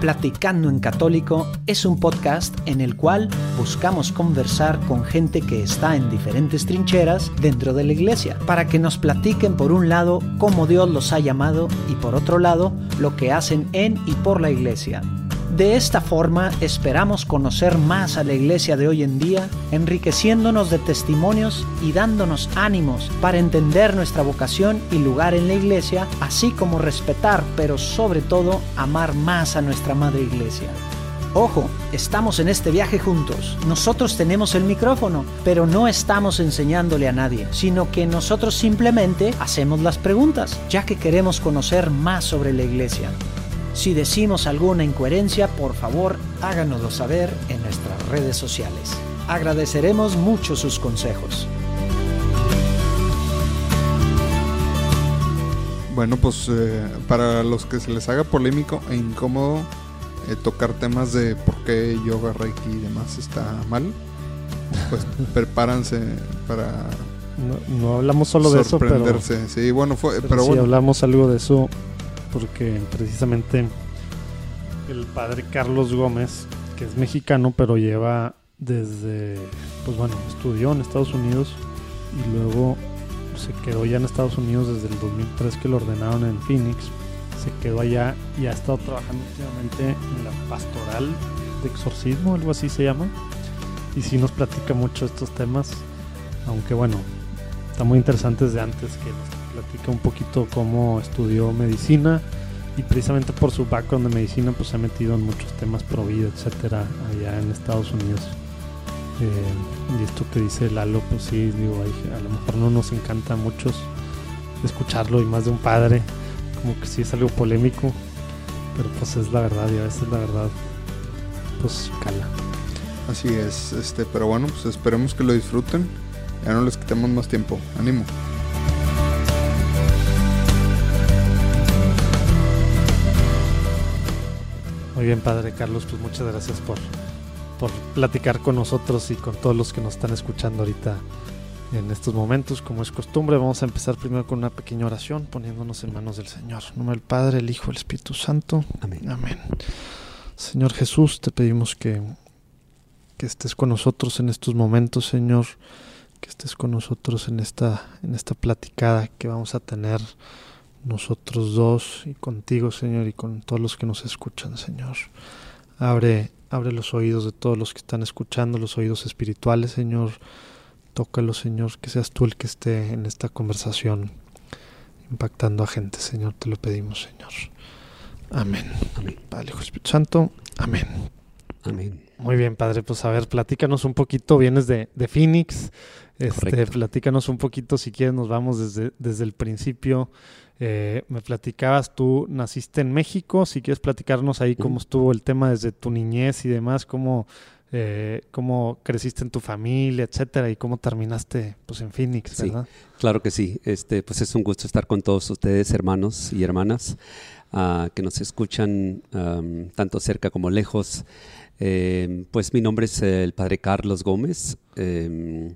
Platicando en Católico es un podcast en el cual buscamos conversar con gente que está en diferentes trincheras dentro de la iglesia, para que nos platiquen por un lado cómo Dios los ha llamado y por otro lado lo que hacen en y por la iglesia. De esta forma esperamos conocer más a la iglesia de hoy en día, enriqueciéndonos de testimonios y dándonos ánimos para entender nuestra vocación y lugar en la iglesia, así como respetar, pero sobre todo amar más a nuestra madre iglesia. Ojo, estamos en este viaje juntos. Nosotros tenemos el micrófono, pero no estamos enseñándole a nadie, sino que nosotros simplemente hacemos las preguntas, ya que queremos conocer más sobre la iglesia. Si decimos alguna incoherencia, por favor háganoslo saber en nuestras redes sociales. Agradeceremos mucho sus consejos. Bueno, pues eh, para los que se les haga polémico e incómodo eh, tocar temas de por qué yoga, reiki y demás está mal, pues prepárense para no, hablamos solo de eso, pero sí, bueno, fue, pero, sí hablamos algo de eso porque precisamente el padre Carlos Gómez, que es mexicano, pero lleva desde, pues bueno, estudió en Estados Unidos y luego se quedó ya en Estados Unidos desde el 2003 que lo ordenaron en Phoenix. Se quedó allá y ha estado trabajando últimamente en la pastoral de exorcismo, algo así se llama. Y sí nos platica mucho estos temas, aunque bueno, está muy interesante desde antes que platica un poquito cómo estudió medicina y precisamente por su background de medicina pues se ha metido en muchos temas pro vida, etcétera, allá en Estados Unidos. Eh, y esto que dice Lalo, pues sí, digo, a lo mejor no nos encanta a muchos escucharlo y más de un padre, como que sí es algo polémico, pero pues es la verdad y a veces la verdad pues cala. Así es, este, pero bueno, pues esperemos que lo disfruten. Ya no les quitemos más tiempo. Ánimo. Muy bien, Padre Carlos, pues muchas gracias por, por platicar con nosotros y con todos los que nos están escuchando ahorita en estos momentos. Como es costumbre, vamos a empezar primero con una pequeña oración, poniéndonos en manos del Señor. En nombre del Padre, el Hijo, el Espíritu Santo. Amén. Amén. Señor Jesús, te pedimos que, que estés con nosotros en estos momentos, Señor, que estés con nosotros en esta, en esta platicada que vamos a tener nosotros dos y contigo, Señor, y con todos los que nos escuchan, Señor. Abre, abre los oídos de todos los que están escuchando, los oídos espirituales, Señor. Tócalo, Señor, que seas tú el que esté en esta conversación, impactando a gente, Señor, te lo pedimos, Señor. Amén. Amén. Padre, Hijo, Espíritu Santo. Amén. Amén. Muy bien, Padre, pues a ver, platícanos un poquito, vienes de, de Phoenix, este, platícanos un poquito, si quieres, nos vamos desde, desde el principio. Eh, me platicabas, tú naciste en México, si quieres platicarnos ahí cómo estuvo el tema desde tu niñez y demás, cómo, eh, cómo creciste en tu familia, etcétera, y cómo terminaste pues en Phoenix, ¿verdad? claro que sí. Este, pues es un gusto estar con todos ustedes, hermanos y hermanas, ah, que nos escuchan tanto cerca como lejos. Em, pues mi nombre es el padre Carlos Gómez. Em,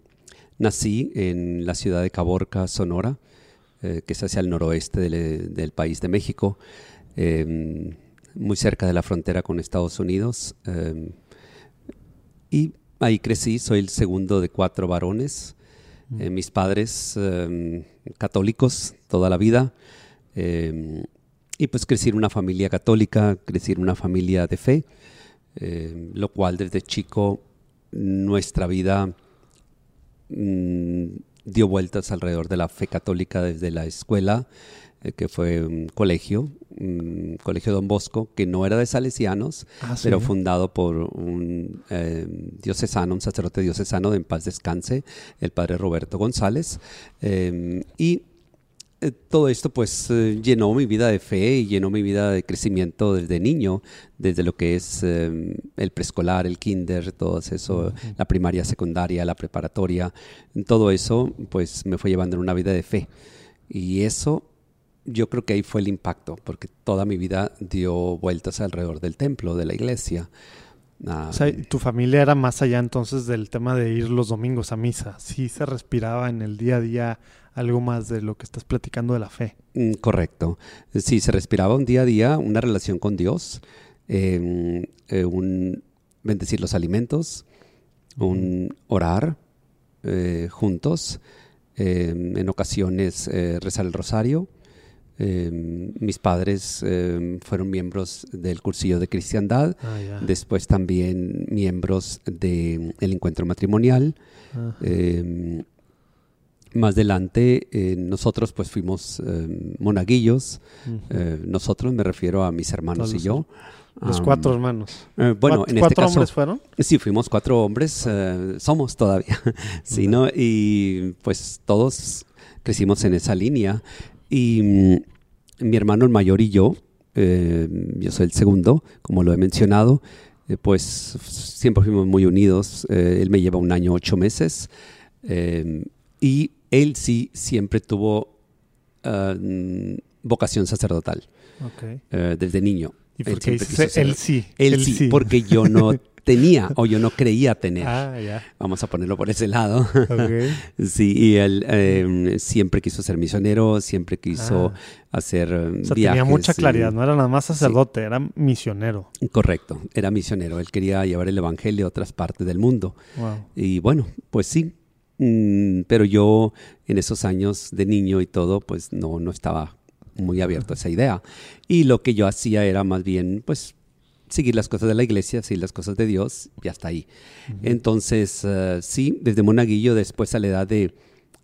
nací en la ciudad de Caborca, Sonora. Eh, que es hacia el noroeste del, país de México, em, muy cerca de la frontera con Estados Unidos. Em, y ahí crecí, soy el segundo de cuatro varones. Eh, mis padres em, católicos toda la vida. y pues crecí en una familia católica, crecí en una familia de fe, lo cual desde chico nuestra vida mm, dio vueltas alrededor de la fe católica desde la escuela, eh, que fue un colegio, un colegio Don Bosco, que no era de salesianos, ah, pero fundado por un eh, diocesano, un sacerdote diocesano de en paz descanse, el padre Roberto González. Eh, y eh, todo esto pues eh, llenó mi vida de fe y llenó mi vida de crecimiento desde niño, desde lo que es em, el preescolar, el kinder, todo eso, la primaria, secundaria, la preparatoria, todo eso pues me fue llevando en una vida de fe. Y eso yo creo que ahí fue el impacto, porque toda mi vida dio vueltas alrededor del templo, de la iglesia. Ah, o sea, tu familia era más allá entonces del tema de ir los domingos a misa. Sí se respiraba en el día a día algo más de lo que estás platicando de la fe. Mm, correcto. Sí, se respiraba un día a día una relación con Dios. eh, eh, un bendecir los alimentos, un orar eh, juntos, eh, en ocasiones eh, rezar el rosario. Eh, mis padres eh, fueron miembros del cursillo de cristiandad, Ah, después también miembros del encuentro matrimonial. Ajá. Eh, más adelante eh, nosotros pues fuimos eh, monaguillos, eh, nosotros me refiero a mis hermanos Todos y yo. Los cuatro hermanos. bueno, ¿Cuat- en este ¿Cuatro caso hombres fueron? sí fuimos cuatro hombres, somos todavía, sí, ¿no? Y pues todos crecimos en esa línea y mm, mi hermano el mayor y yo, yo soy el segundo, como lo he mencionado, pues siempre fuimos muy unidos. él me lleva un año ocho meses y él sí siempre tuvo ah, mm, vocación sacerdotal Ok. eh, desde niño. ¿Y Él por qué él sí? Él, sí, porque yo no tenía o yo no creía tener. Ah. Vamos a ponerlo por ese lado. Sí, y él eh, siempre quiso ser misionero, siempre quiso Ah. hacer O sea, viajes. tenía mucha y- claridad. No era nada más sacerdote, era misionero. Correcto, era misionero. Él quería llevar el evangelio a otras partes del mundo. Wow. Y bueno, pues sí. Mm, pero yo en esos años de niño y todo, pues no, no estaba muy abierto a esa idea. Y lo que yo hacía era más bien, pues, seguir las cosas de la iglesia, seguir las cosas de Dios y hasta ahí. Entonces, eh, sí, desde monaguillo, después a la edad de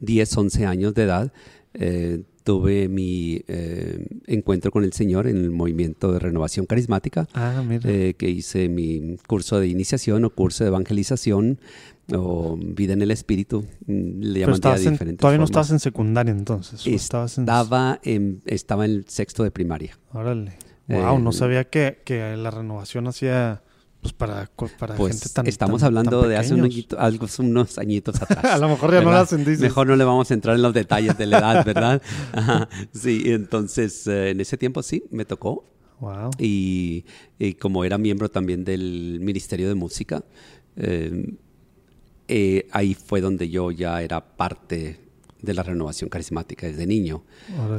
10, 11 años de edad, eh, tuve mi eh, encuentro con el Señor en el movimiento de renovación carismática Ah, mira. eh, que hice mi curso de iniciación o curso de evangelización o vida en el espíritu, mm, le llaman de estabas en- diferentes todavía no estabas en secundaria entonces. estabas en... Estaba en, estaba en el sexto de primaria. Órale. Wow, no Eh, sabía que, que la renovación hacía pues para, para Pues gente tan estamos tan- hablando tan de hace un añito- algo- unos añitos atrás. A lo mejor ya no ¿verdad? lo hacen, dices. Mejor no le vamos a entrar en los detalles de la edad, ¿verdad? Ajá. Sí, entonces eh, en ese tiempo sí, me tocó. Wow. Y, y como era miembro también del Ministerio de Música, eh, eh, ahí fue donde yo ya era parte de la renovación carismática desde niño,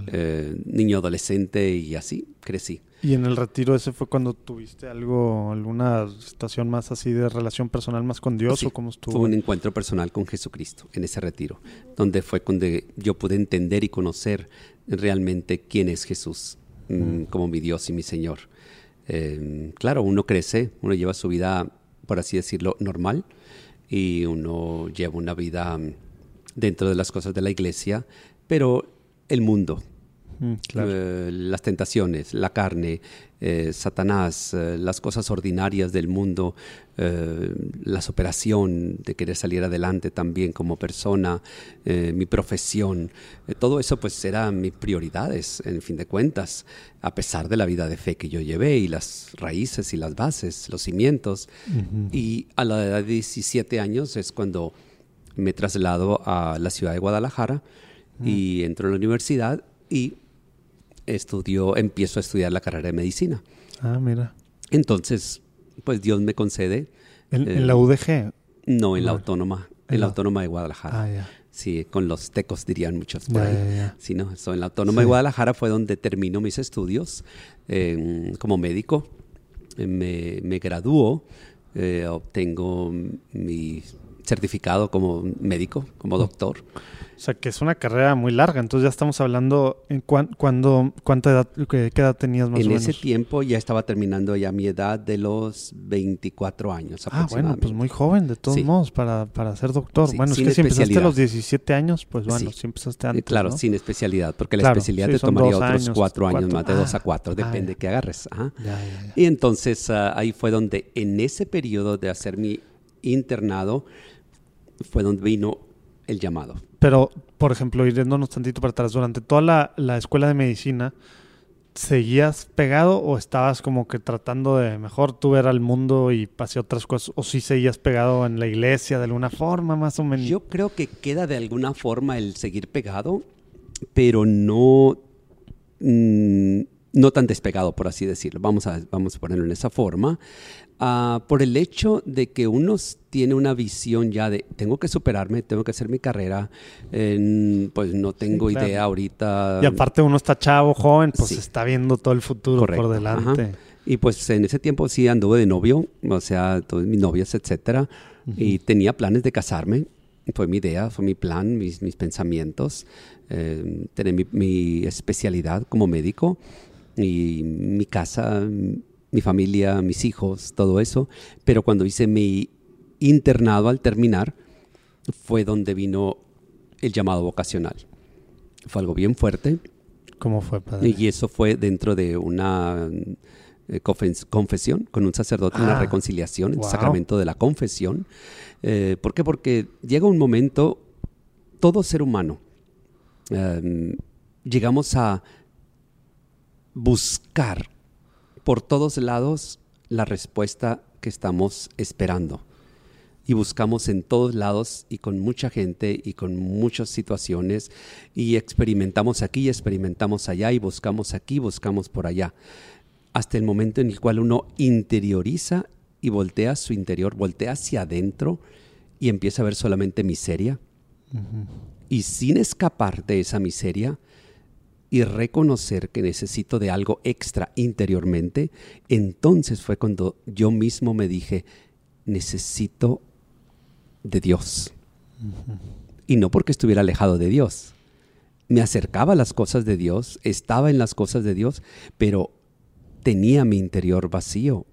eh, niño adolescente y así crecí. Y en el retiro ese fue cuando tuviste algo, alguna situación más así de relación personal más con Dios Sí, o cómo estuvo. Fue un encuentro personal con Jesucristo en ese retiro, donde fue donde yo pude entender y conocer realmente quién es Jesús mm, como mi Dios y mi Señor. Eh, claro, uno crece, uno lleva su vida, por así decirlo, normal y uno lleva una vida mm, dentro de las cosas de la iglesia, pero el mundo, Mm, claro. eh, las tentaciones, la carne, eh, Satanás, eh, las cosas ordinarias del mundo, la superación de querer salir adelante también como persona, mi profesión, todo eso pues eran mis prioridades en fin de cuentas, a pesar de la vida de fe que yo llevé y las raíces y las bases, los cimientos. Y a la edad de 17 años es cuando me traslado a la ciudad de Guadalajara y entro a la universidad y estudio, empiezo a estudiar la carrera de medicina. Ah, mira. Entonces, pues Dios me concede, En, Eh, en la UDG. no en la No. autónoma, En la la- autónoma de Guadalajara. Ah, ya. Sí, con los tecos dirían muchos por Ya, ahí. ya, ya. Sí, no, so, en la Autónoma de. Guadalajara fue donde termino mis estudios eh, como médico. Eh, Me, me graduó, eh, obtengo mi certificado como médico, como doctor. O sea, que es una carrera muy larga. Entonces ya estamos hablando en cuán- cuándo, cuánta edad, qué, qué edad tenías más en o ese menos. tiempo ya estaba terminando ya mi edad de los 24 años Ah, bueno, pues aproximadamente. muy joven de todos Sí. modos para, para ser doctor. Sí, bueno, es que si empezaste a los 17 años, pues bueno, Sí. si empezaste Eh, antes, claro, ¿no? sin especialidad, porque la Claro, especialidad te tomaría dos otros años, cuatro años cuatro. más, de dos Ah, a cuatro, ah, depende ya. que agarres. Ajá. Ya, ya, ya. Y entonces ah, ahí fue donde, en ese periodo de hacer mi internado, fue donde vino el llamado. Pero, por ejemplo, yéndonos tantito para atrás, durante toda la, la escuela de medicina, ¿seguías pegado o estabas como que tratando de mejor tú ver al mundo y hacer otras cosas? ¿O sí seguías pegado en la iglesia de alguna forma, más o menos? Yo creo que queda de alguna forma el seguir pegado, pero no, mm, no tan despegado, por así decirlo. Vamos a, vamos a ponerlo en esa forma. Ah, por el hecho de que uno tiene una visión ya de tengo que superarme, tengo que hacer mi carrera, pues no tengo claro. idea ahorita. Y aparte uno está chavo, joven, pues Sí. está viendo todo el futuro Correcto, por delante. ajá. Y pues en ese tiempo sí anduve de novio, o sea, todas mis novias, etcétera, y tenía planes de casarme. Fue mi idea, fue mi plan, mis, mis pensamientos, eh, tener mi, mi especialidad como médico y mi casa, mi familia, mis hijos, todo eso. Pero cuando hice mi internado al terminar, fue donde vino el llamado vocacional. Fue algo bien fuerte. ¿Cómo fue, padre? Y eso fue dentro de una eh, confes- confesión con un sacerdote, una Ah, reconciliación, el sacramento de la confesión. Eh, ¿Por qué? Porque llega un momento, todo ser humano, eh, llegamos a buscar por todos lados la respuesta que estamos esperando. Y buscamos en todos lados y con mucha gente y con muchas situaciones y experimentamos aquí y experimentamos allá y buscamos aquí, buscamos por allá. Hasta el momento en el cual uno interioriza y voltea su interior, voltea hacia adentro y empieza a ver solamente miseria. Y sin escapar de esa miseria, y reconocer que necesito de algo extra interiormente, entonces fue cuando yo mismo me dije, necesito de Dios. Y no porque estuviera alejado de Dios. Me acercaba a las cosas de Dios, estaba en las cosas de Dios, pero tenía mi interior vacío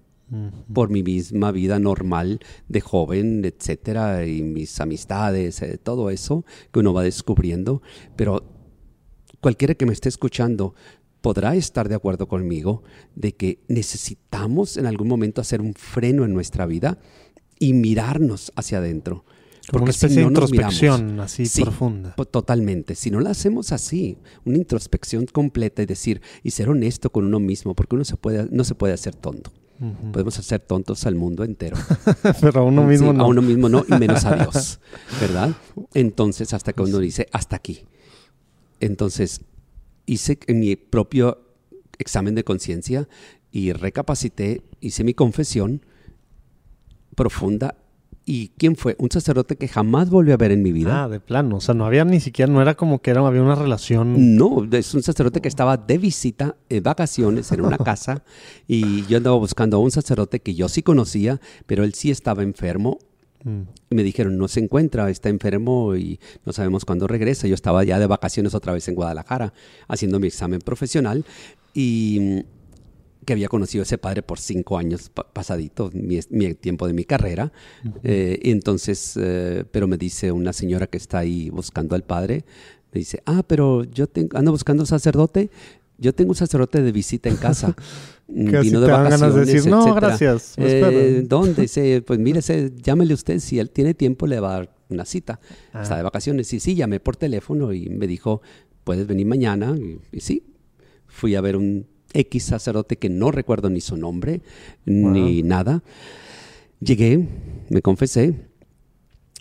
por mi misma vida normal de joven, etcétera, y mis amistades, eh, todo eso que uno va descubriendo, pero cualquiera que me esté escuchando podrá estar de acuerdo conmigo de que necesitamos en algún momento hacer un freno en nuestra vida y mirarnos hacia adentro. Como una Porque si especie no de nos miramos- introspección así Sí, profunda. Totalmente. Si no la hacemos así, una introspección completa y decir, y ser honesto con uno mismo, porque uno se puede, no se puede hacer tonto. Ujú. Podemos hacer tontos al mundo entero. Pero a uno mismo Sí, no. A uno mismo no, y menos a Dios, ¿verdad? Entonces, hasta que uno dice, hasta aquí. Entonces, hice mi propio examen de conciencia y recapacité, hice mi confesión profunda. ¿Y quién fue? Un sacerdote que jamás volví a ver en mi vida. Ah, de plano. O sea, no había ni siquiera, no era como que era, había una relación. No, es un sacerdote que estaba de visita, en vacaciones, en una casa, y yo andaba buscando a un sacerdote que yo sí conocía, pero él sí estaba enfermo. Mm. Y me dijeron, no se encuentra, está enfermo y no sabemos cuándo regresa. Yo estaba ya de vacaciones otra vez en Guadalajara, haciendo mi examen profesional, y mm, que había conocido a ese padre por cinco años pa- pasadito, mi, mi tiempo de mi carrera. Eh, y entonces, eh, pero me dice una señora que está ahí buscando al padre, me dice, ah, pero yo tengo- ando buscando un sacerdote. Yo tengo un sacerdote de visita en casa. Vino te de dan ganas de vacaciones, decir, no, etcétera". gracias, Eh. ¿Dónde? Dice, pues mire, se- llámele usted, si él tiene tiempo le va a dar una cita. Ah. Está de vacaciones. Y sí, llamé por teléfono y me dijo, puedes venir mañana. Y, y sí, fui a ver un X sacerdote que no recuerdo ni su nombre ni nada. Llegué, me confesé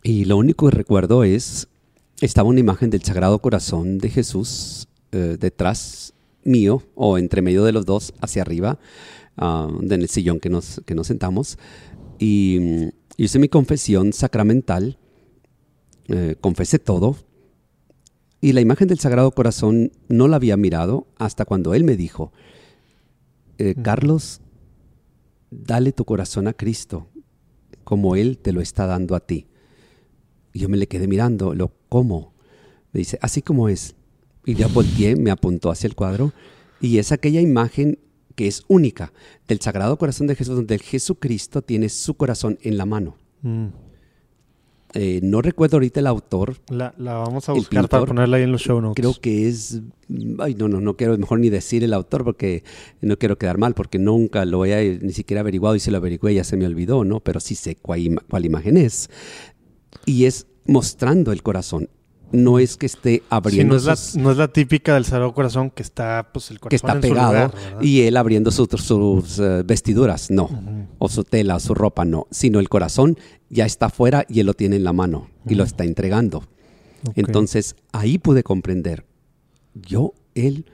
y lo único que recuerdo es, estaba una imagen del Sagrado Corazón de Jesús eh, detrás mío o entre medio de los dos hacia arriba, ah, en el sillón que nos, que nos sentamos. Y mm, hice mi confesión sacramental, eh, confesé todo. Y la imagen del Sagrado Corazón no la había mirado hasta cuando él me dijo, eh, Carlos, dale tu corazón a Cristo como Él te lo está dando a ti. Y yo me le quedé mirando, lo ¿cómo? Me dice, así como es. Y ya volteé, me apuntó hacia el cuadro y es aquella imagen que es única del Sagrado Corazón de Jesús, donde el Jesucristo tiene su corazón en la mano. Mm. Eh, no recuerdo ahorita el autor, La, la vamos a buscar para pintor, ponerla ahí en los show notes. creo que es, ay no, no, no quiero mejor ni decir el autor porque no quiero quedar mal, porque nunca lo he ni siquiera averiguado y si lo averigué ya se me olvidó, ¿no? Pero sí sé cuál, cuál imagen es. Y es mostrando el corazón. No es que esté Sí, abriendo no, es la, no es la típica del Sagrado Corazón que está, pues, el corazón que está en su pegado y él abriendo sus, sus, eh, vestiduras, no, o su tela, su ropa, no, sino el corazón ya está afuera y él lo tiene en la mano y lo está entregando. Entonces ahí pude comprender. Yo, él,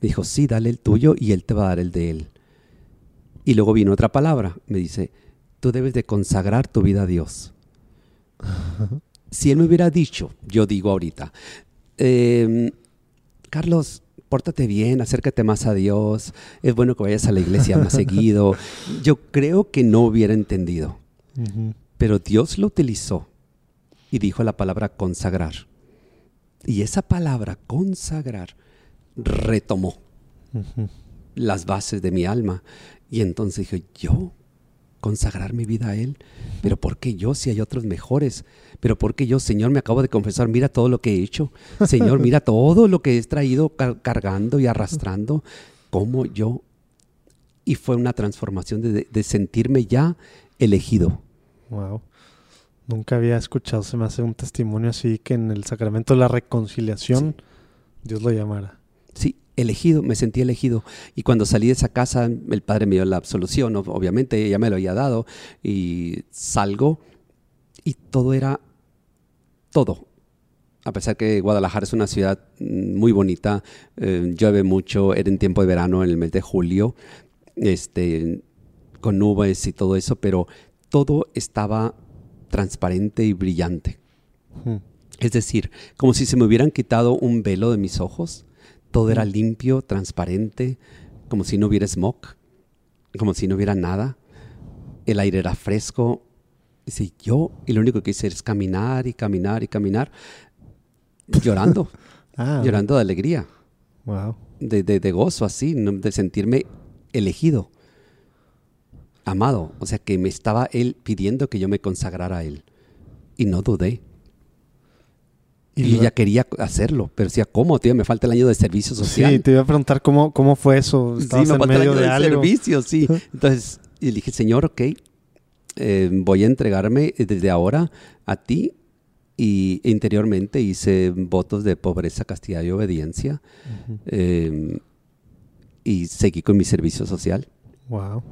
me dijo, sí, dale el tuyo y él te va a dar el de él. Y luego vino otra palabra, me dice, tú debes de consagrar tu vida a Dios. Si él me hubiera dicho, yo digo ahorita, "Em, Carlos, pórtate bien, acércate más a Dios, es bueno que vayas a la iglesia más seguido. Yo creo que no hubiera entendido, pero Dios lo utilizó y dijo la palabra consagrar. Y esa palabra consagrar retomó las bases de mi alma. Y entonces dije, yo consagrar mi vida a Él, pero ¿por qué yo si hay otros mejores? Pero ¿por qué yo, Señor, me acabo de confesar, mira todo lo que he hecho? Señor, mira todo lo que he traído car- cargando y arrastrando, como yo. Y fue una transformación de, de sentirme ya elegido. Wow. Nunca había escuchado, se me hace un testimonio así que en el sacramento de la reconciliación Dios lo llamara. Sí, elegido, me sentí elegido. Y cuando salí de esa casa, el padre me dio la absolución, ob- obviamente, ya me lo había dado, y salgo y todo era, todo. A pesar que Guadalajara es una ciudad mm, muy bonita, eh, llueve mucho, era en tiempo de verano, en el mes de julio, este, con nubes y todo eso, pero todo estaba transparente y brillante. Ujú. Es decir, como si se me hubieran quitado un velo de mis ojos. Todo era limpio, transparente, como si no hubiera smog, como si no hubiera nada. El aire era fresco. Dice yo, y lo único que hice es caminar y caminar y caminar, llorando, Ah, llorando de alegría, Wow. de, de- de gozo así, de sentirme elegido, amado. O sea, que me estaba él pidiendo que yo me consagrara a él. Y no dudé. Y, Y ya quería hacerlo, pero decía, ¿cómo, tío? Me falta el año de servicio social. Sí, te iba a preguntar cómo, cómo fue eso. Sí, ¿Estabas me en falta el medio año de de, algo? servicio, sí. Entonces, y le dije, Señor, ok, eh, voy a entregarme desde ahora a ti. Y interiormente hice votos de pobreza, castidad y obediencia. Eh, y seguí con mi servicio social. Wow.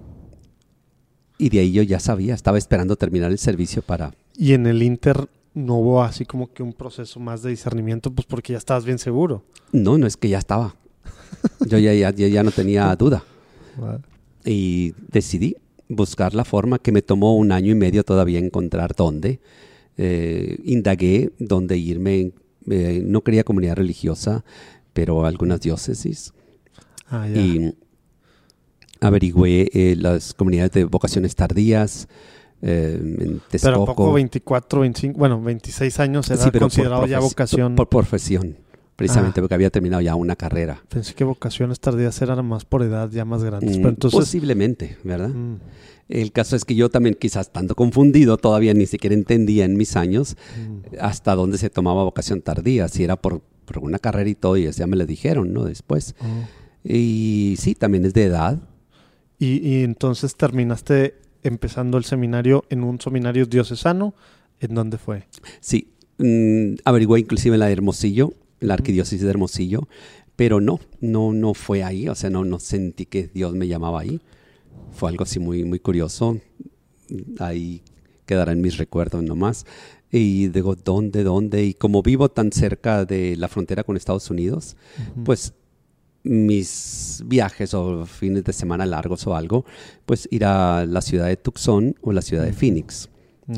Y de ahí yo ya sabía, estaba esperando terminar el servicio para... Y en el Inter no hubo así como que un proceso más de discernimiento, pues porque ya estabas bien seguro. No, no es que ya estaba. Yo ya, ya, ya- no tenía duda. Y decidí buscar la forma que me tomó un año y medio todavía encontrar dónde. Eh, indagué dónde irme. Eh, no quería comunidad religiosa, pero algunas diócesis. Ah. Y averigüé eh, las comunidades de vocaciones tardías eh, en Pero ¿a Texcoco. poco 24, 25, bueno, 26 años era Sí, pero por considerado ya vocación? Por profesión, precisamente Ah. porque había terminado ya una carrera. Pensé que vocaciones tardías eran más por edad, ya más grandes. Mm, Pero entonces... Posiblemente, ¿verdad? Mm, El caso es que yo también quizás tanto confundido, todavía ni siquiera entendía en mis años mm. hasta dónde se tomaba vocación tardía, si era por, por una carrera y todo, y ya me lo dijeron, ¿no? Después. Oh. Y sí, también es de edad. Y, y entonces terminaste empezando el seminario en un seminario diocesano. ¿En dónde fue? Sí, mm, averigué inclusive la de Hermosillo, la arquidiócesis de Hermosillo, pero no, no, no fue ahí, o sea, no, no sentí que Dios me llamaba ahí. Fue algo así muy, muy curioso. Ahí quedará en mis recuerdos nomás. Y digo, ¿dónde, dónde? Y como vivo tan cerca de la frontera con Estados Unidos, pues mis viajes o fines de semana largos o algo, pues ir a la ciudad de Tucson o la ciudad de Phoenix,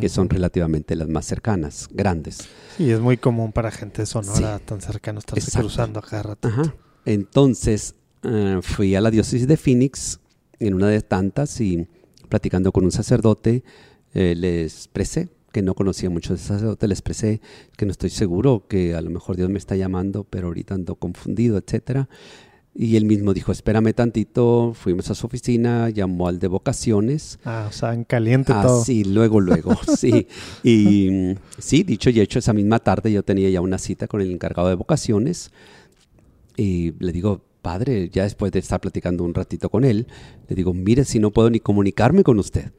que son relativamente las más cercanas, grandes. Sí, es muy común para gente de Sonora Sí. tan cercano estarse Exacto. cruzando cada rato. Ajá. Entonces eh, fui a la diócesis de Phoenix en una de tantas y platicando con un sacerdote eh, le expresé que no conocía mucho de sacerdote, le expresé que no estoy seguro, que a lo mejor Dios me está llamando, pero ahorita ando confundido, etcétera. Y él mismo dijo, espérame tantito, fuimos a su oficina, llamó al de vocaciones, Ah, o sea, en caliente Ah, todo. sí, luego, luego, sí. Y sí, dicho y hecho, esa misma tarde yo tenía ya una cita con el encargado de vocaciones y le digo, padre, ya después de estar platicando un ratito con él, le digo, mire, si no puedo ni comunicarme con usted.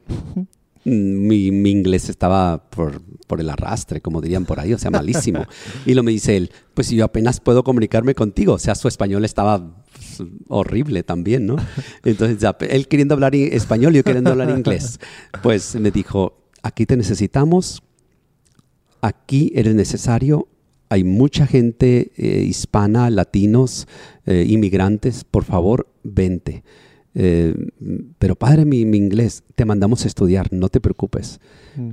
Mm, Mi, mi inglés estaba por, por el arrastre, como dirían por ahí, o sea, malísimo. Y lo me dice él, pues yo apenas puedo comunicarme contigo, o sea, su español estaba pues, horrible también, ¿no? Entonces, ya, él queriendo hablar español y yo queriendo hablar inglés, pues me dijo, aquí te necesitamos, aquí eres necesario, hay mucha gente eh, hispana, latinos, eh, inmigrantes, por favor, vente. Eh, pero padre, mi, mi inglés, te mandamos a estudiar, no te preocupes. Mm.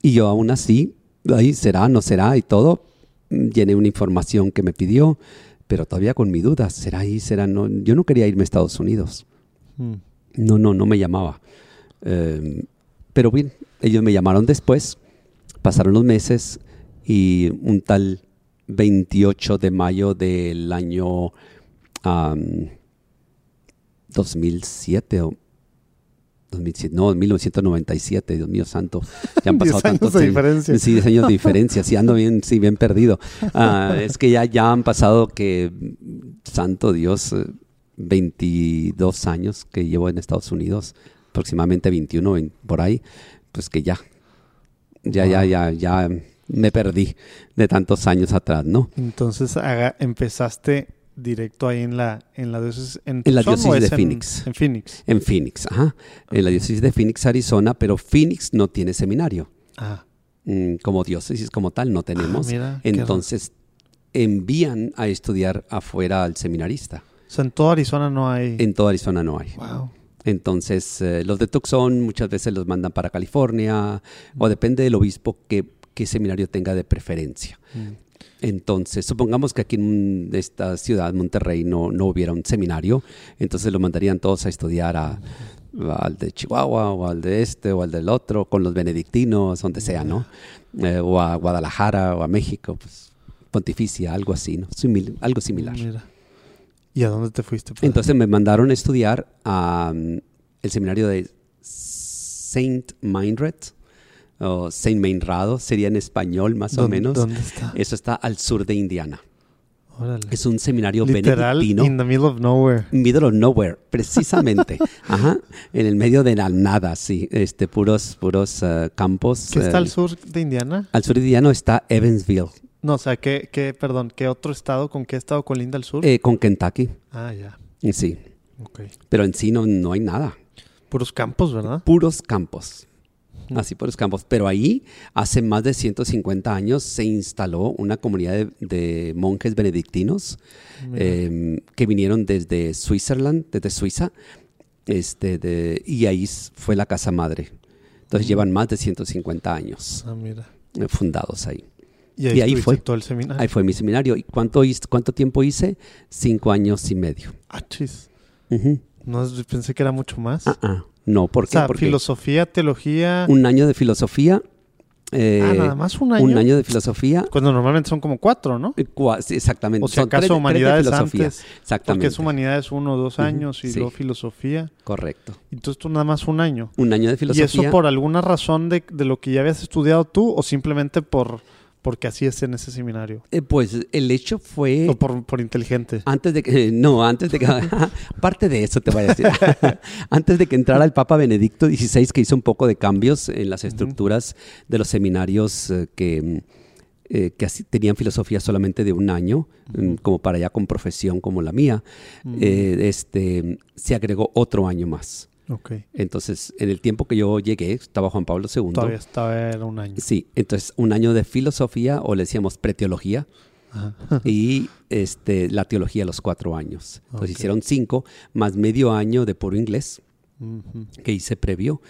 Y yo aún así, ahí será, no será y todo, llené una información que me pidió, pero todavía con mi duda, ¿será ahí? ¿Será no? Yo no quería irme a Estados Unidos. Mm. No, no, no me llamaba. Eh, pero bien, ellos me llamaron después, pasaron los meses y un tal 28 de mayo del año 2007 o 2007, no, 1997, Dios mío santo, ya han 10 pasado años tantos años. diferencia. Sí, 10 años de diferencia, sí, ando bien, sí, bien perdido. Ah, es que ya, ya han pasado que, santo Dios, eh, 22 años que llevo en Estados Unidos, aproximadamente 21 en- por ahí, pues que ya, ya, ya, ya, ya me perdí de tantos años atrás, ¿no? Entonces haga- empezaste directo ahí en la en la diócesis en, En la Tucson, ¿o diócesis es de en- Phoenix. En Phoenix. En Phoenix, ajá, en la diócesis de Phoenix, Arizona, pero Phoenix no tiene seminario. Ah, Mm, como diócesis como tal no tenemos. Ah, mira. Entonces envían a estudiar afuera al seminarista. o sea, en toda Arizona no hay. En toda Arizona no hay. Wow. Entonces eh, los de Tucson muchas veces los mandan para California o depende del obispo que, qué seminario tenga de preferencia. Mm. Entonces, supongamos que aquí en esta ciudad, Monterrey, no, no hubiera un seminario, entonces lo mandarían todos a estudiar a, al de Chihuahua o al de este o al del otro, con los benedictinos, donde sea, ¿no? Eh, o a Guadalajara o a México, pues pontificia, algo así, ¿no? Simil- algo similar. Mira. ¿Y a dónde te fuiste? padre? Entonces me mandaron a estudiar a el seminario de Saint Meinrad, o Saint Meinrado, sería en español más o ¿Dónde- menos. ¿Dónde está? Eso está al sur de Indiana. Órale. Es un seminario Literal, benedictino. in the middle of nowhere. Middle of nowhere, precisamente. Ajá. En el medio de la nada, sí. Este, puros, puros eh, campos. ¿Qué está eh, al sur de Indiana? Al sur de Indiana está Evansville, No, o sea, ¿qué, qué, perdón, qué otro estado, con qué estado colinda al sur? eh, con Kentucky. ah, ya. Sí. Pero en sí no, no hay nada. Puros campos, ¿verdad? puros campos. Así puros campos. Pero ahí, hace más de 150 años, se instaló una comunidad de, de monjes benedictinos eh, que vinieron desde Switzerland, desde Suiza, este, de- y ahí fue la casa madre. Entonces Mm. llevan más de 150 años ah, mira. eh, fundados ahí. Y ahí, y ahí estuviste fue. todo el seminario. Ahí fue mi seminario. ¿Y cuánto, hice- cuánto tiempo hice? Cinco años y medio. Ah, chis. No, pensé que era mucho más. Ah, ah. No, ¿por o qué? sea, Porque filosofía, teología. un año de filosofía. eh, ah, nada más un año. Un año de filosofía. Cuando normalmente son como cuatro, ¿no? Eh, cua- sí, exactamente. O si Son acaso tres de- tres de humanidades filosofía. antes. Exactamente. Porque es humanidades uno o dos años y sí. luego filosofía. Correcto. Entonces tú nada más un año. Un año de ¿Y filosofía. eso por alguna razón de, de lo que ya habías estudiado tú o simplemente por porque así es en ese seminario? Eh, pues el hecho fue... o por, por inteligente. Antes de que... No, antes de que... Aparte de eso te voy a decir. antes de que entrara el Papa Benedicto XVI, que hizo un poco de cambios en las estructuras de los seminarios eh, que... eh, que así tenían filosofía solamente de un año, mm, como para allá con profesión como la mía, eh, este, se agregó otro año más. Entonces, en el tiempo que yo llegué, estaba Juan Pablo II. Todavía estaba era un año. Sí, entonces un año de filosofía o le decíamos preteología Ajá. y este, la teología a los cuatro años. Entonces hicieron cinco más medio año de puro inglés que hice previo.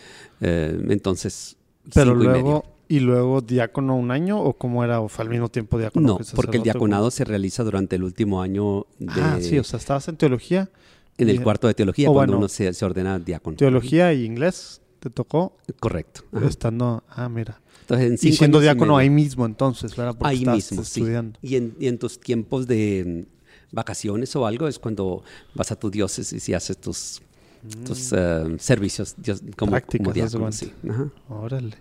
Eh, entonces, Pero cinco y luego, medio. y, luego diácono un año o cómo era? ¿O fue al mismo tiempo diácono? No, que porque el diaconado se realiza durante el último año de, Ah, sí, o sea, estabas en teología. En el cuarto de teología o cuando bueno, uno se, se ordena diácono. Teología y inglés. ¿Te tocó? Correcto. Ajá. Estando, ah, mira. Entonces, en Y siendo diácono ahí mismo entonces, ¿verdad? Porque Ahí mismo, sí. estudiando. Y en, y en tus tiempos de mm, vacaciones o algo es cuando vas a tu diócesis y haces tus, tus eh, servicios dios- como. Prácticas, como diácono. sí. Ajá. Órale.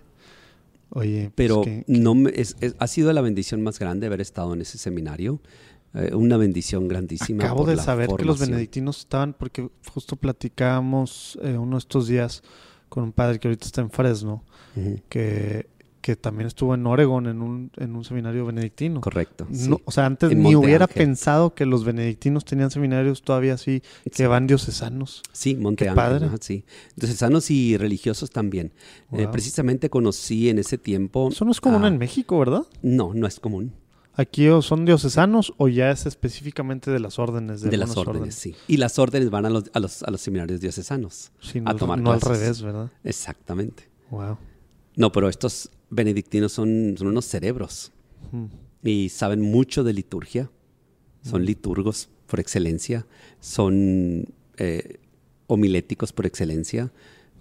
Oye, pues Pero que- no me- es- es- ha sido la bendición más grande haber estado en ese seminario. Eh, una bendición grandísima. Acabo por de la saber que los benedictinos estaban, porque justo platicábamos eh, uno de estos días con un padre que ahorita está en Fresno, que, que también estuvo en Oregon en un, en un seminario benedictino. Correcto. sí. No, o sea, antes En ni Monte hubiera Ángel. pensado que los benedictinos tenían seminarios todavía así, que Sí. van diocesanos. Sí, Monte Qué Ángel, padre. sí. Entonces, sanos y religiosos también. Eh, precisamente conocí en ese tiempo. Eso no es común a- en México, ¿verdad? No, no es común. Aquí son diocesanos o ya es específicamente de las órdenes. De, De, las órdenes, sí. Y las órdenes van a los, a los, a los seminarios diocesanos. Sí, a no, tomar no al revés, ¿verdad? Exactamente. Wow. No, pero estos benedictinos son, son unos cerebros y saben mucho de liturgia. son liturgos por excelencia, son eh, homiléticos por excelencia,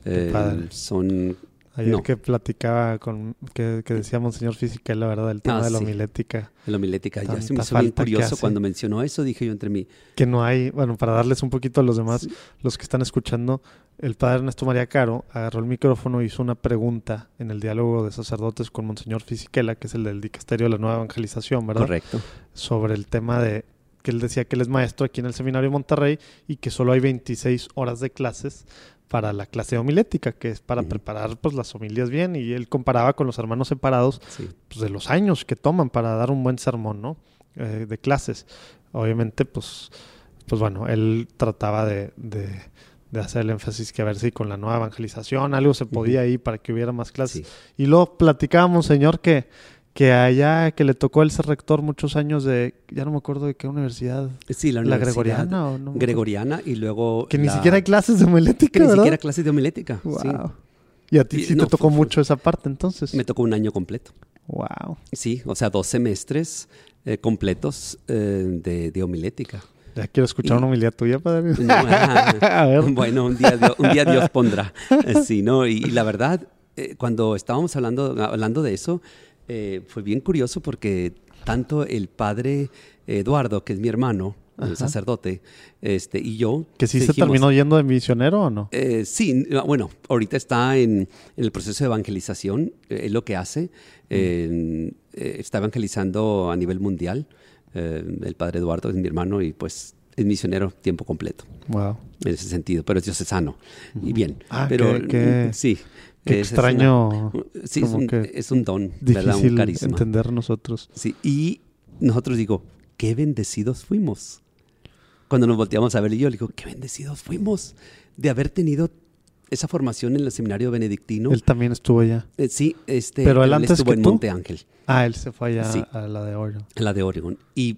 eh, son... Ayer no. que platicaba con, que, que decía Monseñor Física, la verdad, el tema Ah, de la sí. homilética, La homilética, ya se me hizo bien curioso cuando mencionó eso, dije yo entre mí, que no hay, bueno, para darles un poquito a los demás, Sí. los que están escuchando, el padre Ernesto María Caro agarró el micrófono y hizo una pregunta en el diálogo de sacerdotes con Monseñor Fisiquela, que es el del dicasterio de la nueva evangelización, ¿verdad? correcto, Sobre el tema de que él decía que él es maestro aquí en el seminario de Monterrey y que solo hay 26 horas de clases para la clase homilética, que es para preparar pues las homilias bien y él comparaba con los hermanos separados sí. pues, de los años que toman para dar un buen sermón, ¿no? Eh, de clases. Obviamente, pues, pues bueno, él trataba de, de, de hacer el énfasis que a ver si con la nueva evangelización algo se podía ir para que hubiera más clases. sí. Y luego platicábamos, señor, que, que allá, que le tocó el ser rector muchos años de, ya no me acuerdo de qué universidad, Sí, la, la, universidad gregoriana o no. Gregoriana y luego... Que ni la- siquiera hay clases de homilética, que ni siquiera clases de homilética. sí. Wow. Y a ti Y sí no, te tocó fue- mucho esa parte, entonces. Me tocó un año completo. Wow. Sí, o sea, dos semestres eh, completos eh, de, de homilética. Ya quiero escuchar Y- una homilía tuya, padre. No, a ver. Bueno, un día, Dios, un día Dios pondrá. Sí, ¿no? Y, y la verdad, eh, cuando estábamos hablando, hablando de eso, eh, fue bien curioso porque tanto el padre Eduardo, que es mi hermano, Ajá. el sacerdote, este, y yo... ¿Que sí se terminó yendo de misionero o no? eh, sí, bueno, ahorita está en, en el proceso de evangelización, eh, es lo que hace, eh, eh, está evangelizando a nivel mundial, eh, el padre Eduardo es mi hermano y pues es misionero tiempo completo Wow. en ese sentido, pero es diocesano y bien. Ah, pero qué- qué- mm, sí. Qué es extraño, una- sí, es un, es don, ¿verdad? Un carisma. entender nosotros. Sí, y nosotros digo, qué bendecidos fuimos. Cuando nos volteamos a ver y yo le digo, qué bendecidos fuimos de haber tenido esa formación en el seminario benedictino. Él también estuvo allá. Eh, sí, este, Pero él antes estuvo que en tú. Monte Ángel, Ah, él se fue allá Sí. a la de Oregon. en la de Oregon. Y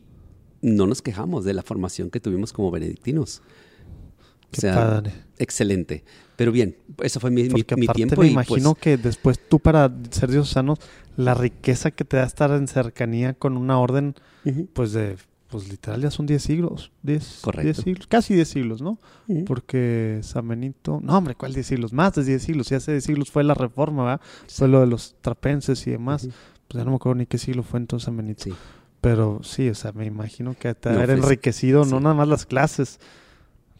no nos quejamos de la formación que tuvimos como benedictinos. O Qué sea, padre. excelente. Pero bien, eso fue mi, mi- mi tiempo. me y, pues, imagino que después tú para ser diocesano, la riqueza que te da estar en cercanía con una orden, pues de, pues literal ya son 10 siglos. 10, Correcto. 10 siglos, casi 10 siglos, ¿no? Porque San Benito, no hombre, ¿cuál 10 siglos? Más de 10 siglos, y hace 10 siglos fue la reforma, ¿verdad? Fue lo de los trapenses y demás. Pues ya no me acuerdo ni qué siglo fue entonces San Benito. Sí. Pero sí, o sea, me imagino que te No, haber pues, enriquecido no nada más las clases,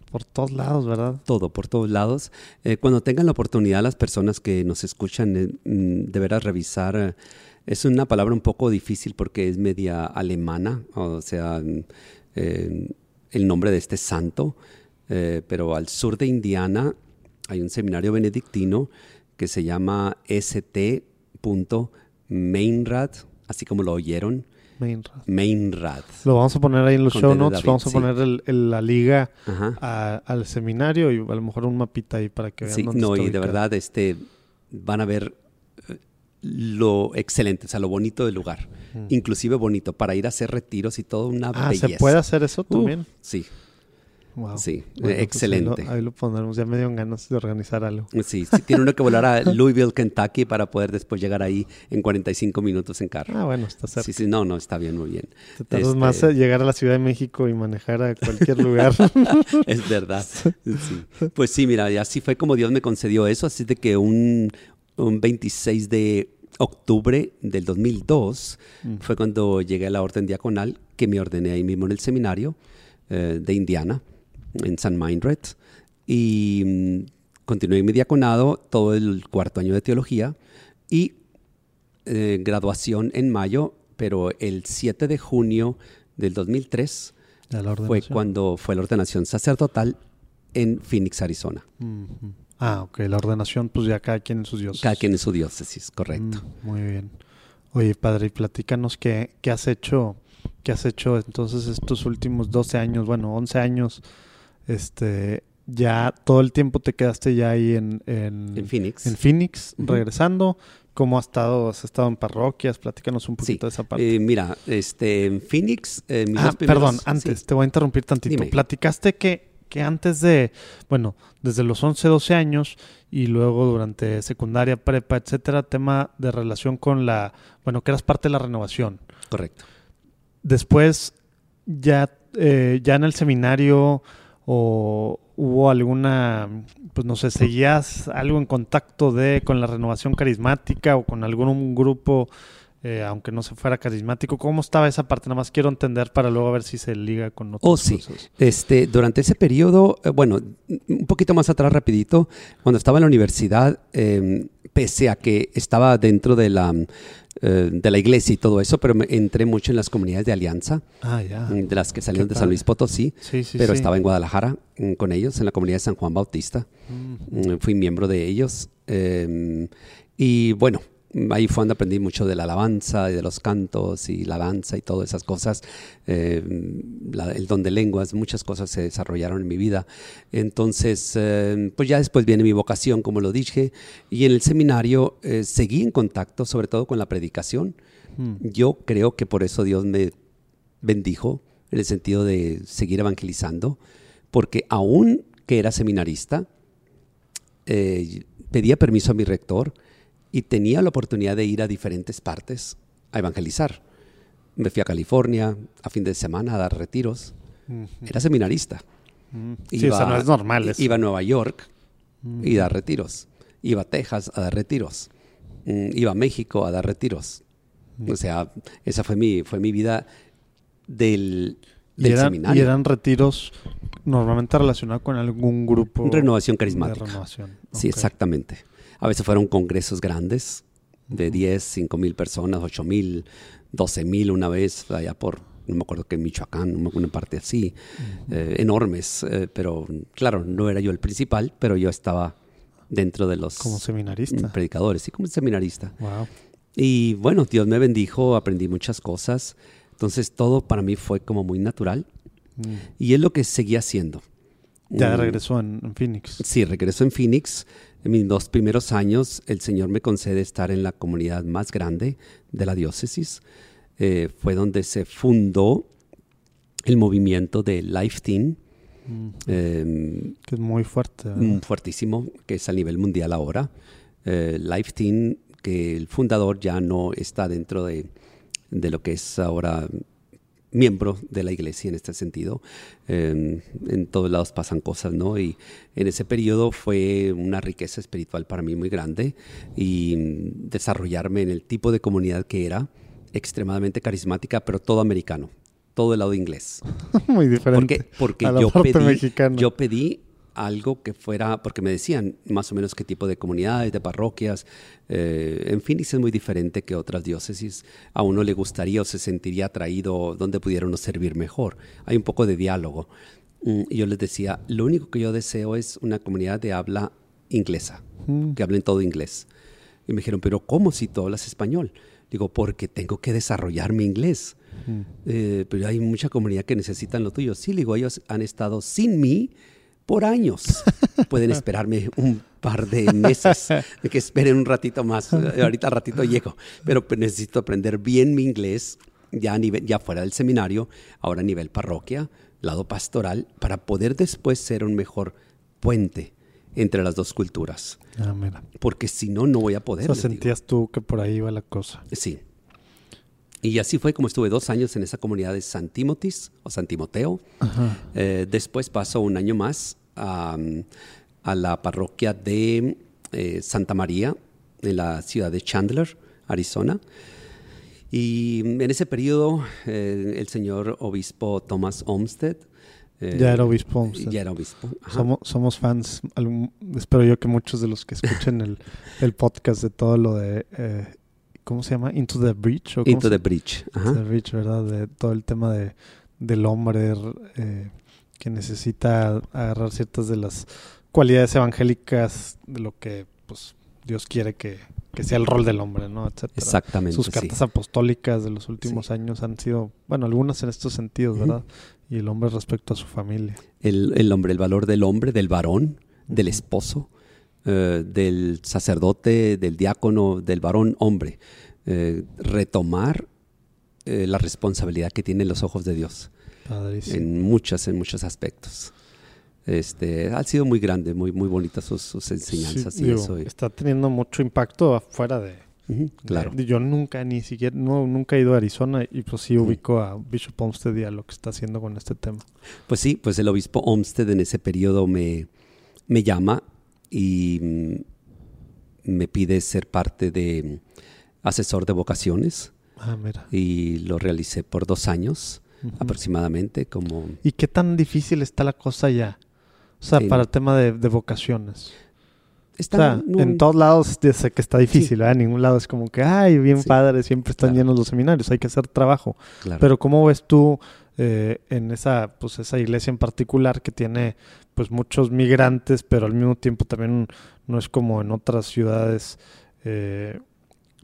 por todos lados, ¿verdad? todo, por todos lados. Eh, cuando tengan la oportunidad, las personas que nos escuchan, eh, mm, revisar. eh, es una palabra un poco difícil porque es media alemana, o sea, mm, eh, el nombre de este santo. pero al sur de Indiana hay un seminario benedictino que se llama St. Mainrad, así como lo oyeron, Mainrad. Mainrad. Lo vamos a poner ahí en los show notes, David, vamos a sí. poner el- el- la liga a- al seminario y a lo mejor un mapita ahí para que vean Sí, dónde no, está y de verdad este, van a ver eh, lo excelente, o sea, lo bonito del lugar. Mm. Inclusive bonito, para ir a hacer retiros y todo, una Ah, belleza. ¿se puede hacer eso Uh, también? sí, Wow. sí, Bueno, eh, pues excelente. ahí, lo, ahí lo pondremos, ya me dieron ganas de organizar algo. Sí, sí, tiene uno que volar a Louisville, Kentucky para poder después llegar ahí en 45 minutos en carro. Ah, bueno, está cerca. Sí, sí, no, no, está bien, muy bien. Te tardas Este, más llegar a la Ciudad de México y manejar a cualquier lugar. Es verdad. Sí. Pues sí, mira, así fue como Dios me concedió eso. Así de que un, un 26 de octubre del 2002 Mm. fue cuando llegué a la orden diaconal, que me ordené ahí mismo en el seminario eh, de Indiana, en San Mindred. Y mm, continué mi diaconado todo el cuarto año de teología y eh, graduación en mayo, pero el 7 de junio del 2003 Ya la fue cuando fue la ordenación sacerdotal en Phoenix, Arizona. Ah, ok, la ordenación, pues ya cada quien en sus dioses. Cada quien en su diócesis, correcto. Mm, muy bien. Oye, padre, y platícanos qué, qué has hecho, qué has hecho entonces estos últimos 12 años, bueno, 11 años, este, ya todo el tiempo te quedaste ya ahí en, en, En Phoenix. en Phoenix, regresando. ¿Cómo has estado? ¿Has estado en parroquias? Platícanos un poquito de esa parte. Eh, mira, este, en Phoenix, eh, mis Ah, dos primeros- perdón, antes, sí. te voy a interrumpir tantito. Dime. Platicaste que, que antes de, bueno, desde los 11, 12 años y luego durante secundaria, prepa, etcétera, tema de relación con la, bueno, que eras parte de la renovación. Correcto. Después ya eh, ya en el seminario o hubo alguna, pues no sé, seguías algo en contacto de con la renovación carismática o con algún grupo, eh, aunque no se fuera carismático? ¿Cómo estaba esa parte? Nada más quiero entender para luego ver si se liga con otros Oh, sí. cursos. Este, durante ese periodo, eh, bueno, un poquito más atrás rapidito, cuando estaba en la universidad, eh, pese a que estaba dentro de la, eh, de la iglesia y todo eso, pero me entré mucho en las comunidades de alianza, Ah, ya. mm, de las que salieron de San Luis. Potosí, Sí, sí, pero sí. estaba en Guadalajara mm, con ellos, en la comunidad de San Juan Bautista. Mm. Mm, Fui miembro de ellos. eh, y bueno, ahí fue donde aprendí mucho de la alabanza y de los cantos y la danza y todas esas cosas. eh, la- el don de lenguas, muchas cosas se desarrollaron en mi vida. Entonces, eh, pues ya después viene mi vocación, como lo dije, y en el seminario eh, seguí en contacto, sobre todo con la predicación. Mm. Yo creo que por eso Dios me bendijo en el sentido de seguir evangelizando, porque aún que era seminarista, eh, pedía permiso a mi rector y tenía la oportunidad de ir a diferentes partes a evangelizar. Me fui a California a fin de semana a dar retiros. Era seminarista. Mm. Sí, o sea, no es normal eso. Iba a Nueva York y dar retiros. Iba a Texas a dar retiros. Mm, Iba a México a dar retiros. Mm. O sea, esa fue mi, fue mi vida del, Y del eran, seminario. y eran retiros normalmente relacionados con algún grupo Renovación carismática. renovación. Sí, exactamente. A veces fueron congresos grandes de 10, 5 mil personas, 8 mil, 12 mil una vez, allá por, no me acuerdo que Michoacán, una- parte así, eh, enormes. eh, pero claro, no era yo el principal, pero yo estaba dentro de los Como seminarista. predicadores, sí, como seminarista. Wow. Y bueno, Dios me bendijo, aprendí muchas cosas. Entonces todo para mí fue como muy natural Mm. y es lo que seguía haciendo. Ya Mm, regresó en, en Phoenix. Sí, regreso en Phoenix. En mis dos primeros años, el Señor me concede estar en la comunidad más grande de la diócesis. Eh, fue donde se fundó el movimiento de Life Team, Mm. eh, Que es muy fuerte. ¿verdad? mm, fuertísimo, que es a nivel mundial ahora. Eh, Life Team, que el fundador ya no está dentro de, de lo que es ahora miembro de la iglesia en este sentido. Eh, en todos lados pasan cosas, ¿no? Y en ese periodo fue una riqueza espiritual para mí muy grande y mm, desarrollarme en el tipo de comunidad que era, extremadamente carismática, pero todo americano, todo el lado inglés. muy diferente. Porque, porque a la yo, parte pedí, mexicana. yo pedí algo que fuera, porque me decían más o menos qué tipo de comunidades, de parroquias. eh, en Phoenix es muy diferente que otras diócesis. A uno le gustaría o se sentiría atraído donde pudiera uno servir mejor. Hay un poco de diálogo. Mm, Y yo les decía, lo único que yo deseo es una comunidad de habla inglesa, Mm. que hablen todo inglés. Y me dijeron, pero ¿cómo si tú hablas español? Digo, porque tengo que desarrollar mi inglés. Mm. Eh, pero hay mucha comunidad que necesitan lo tuyo. Sí, digo, ellos han estado sin mí por años. Pueden esperarme un par de meses, de que esperen un ratito más. Eh, Ahorita al ratito llego, pero pues, necesito aprender bien mi inglés ya, a nivel, ya fuera del seminario, ahora a nivel parroquia, lado pastoral, para poder después ser un mejor puente entre las dos culturas. Ah, mira. Porque si no, no voy a O poder. sea, les digo. sentías tú que por ahí iba la cosa. Sí. Y así fue como estuve dos años en esa comunidad de San Timotis o San Timoteo. Ajá. Eh, después pasó un año más a, a la parroquia de eh, Santa María en la ciudad de Chandler, Arizona. Y en ese periodo eh, el señor obispo Thomas Olmsted eh, Ya era obispo Olmsted. Ya era obispo. Somos, somos fans, algún- espero yo que muchos de los que escuchen el, el podcast de todo lo de, eh, ¿cómo se llama? Into the Breach. ¿o Into the Bridge. ajá. Into the Breach, ¿verdad? De todo el tema de, del hombre que necesita agarrar ciertas de las cualidades evangélicas de lo que pues Dios quiere que, que sea el rol del hombre, ¿no? Etcétera. Exactamente. Sus sí. cartas apostólicas de los últimos años han sido, bueno, algunas en estos sentidos. ¿verdad? Y el hombre respecto a su familia. el, el hombre, el valor del hombre, del varón, del esposo, eh, del sacerdote, del diácono, del varón hombre. Eh, retomar eh, la responsabilidad que tiene en los ojos de Dios Padrísimo. en muchas, en muchos aspectos. Este, ha sido muy grande, muy, muy bonita sus, sus enseñanzas Sí, y digo, eso. Está teniendo mucho impacto afuera de, claro. Yo nunca, ni siquiera, no, nunca he ido a Arizona y pues sí ubico a Bishop Olmsted y a lo que está haciendo con este tema. Pues sí, pues el obispo Olmsted en ese periodo me, me llama y mm, me pide ser parte de mm, asesor de vocaciones Ah, mira. y lo realicé por dos años Aproximadamente como ¿Y qué tan difícil está la cosa ya? O sea, Sí. para el tema de, de vocaciones. está o sea, en todos lados sé que está difícil, ¿verdad? En ningún lado es como que, ay, bien Sí. padre, siempre están Claro. llenos los seminarios, hay que hacer trabajo. claro. Pero ¿cómo ves tú eh, en esa, pues esa iglesia en particular que tiene pues muchos migrantes, pero al mismo tiempo también no es como en otras ciudades, eh,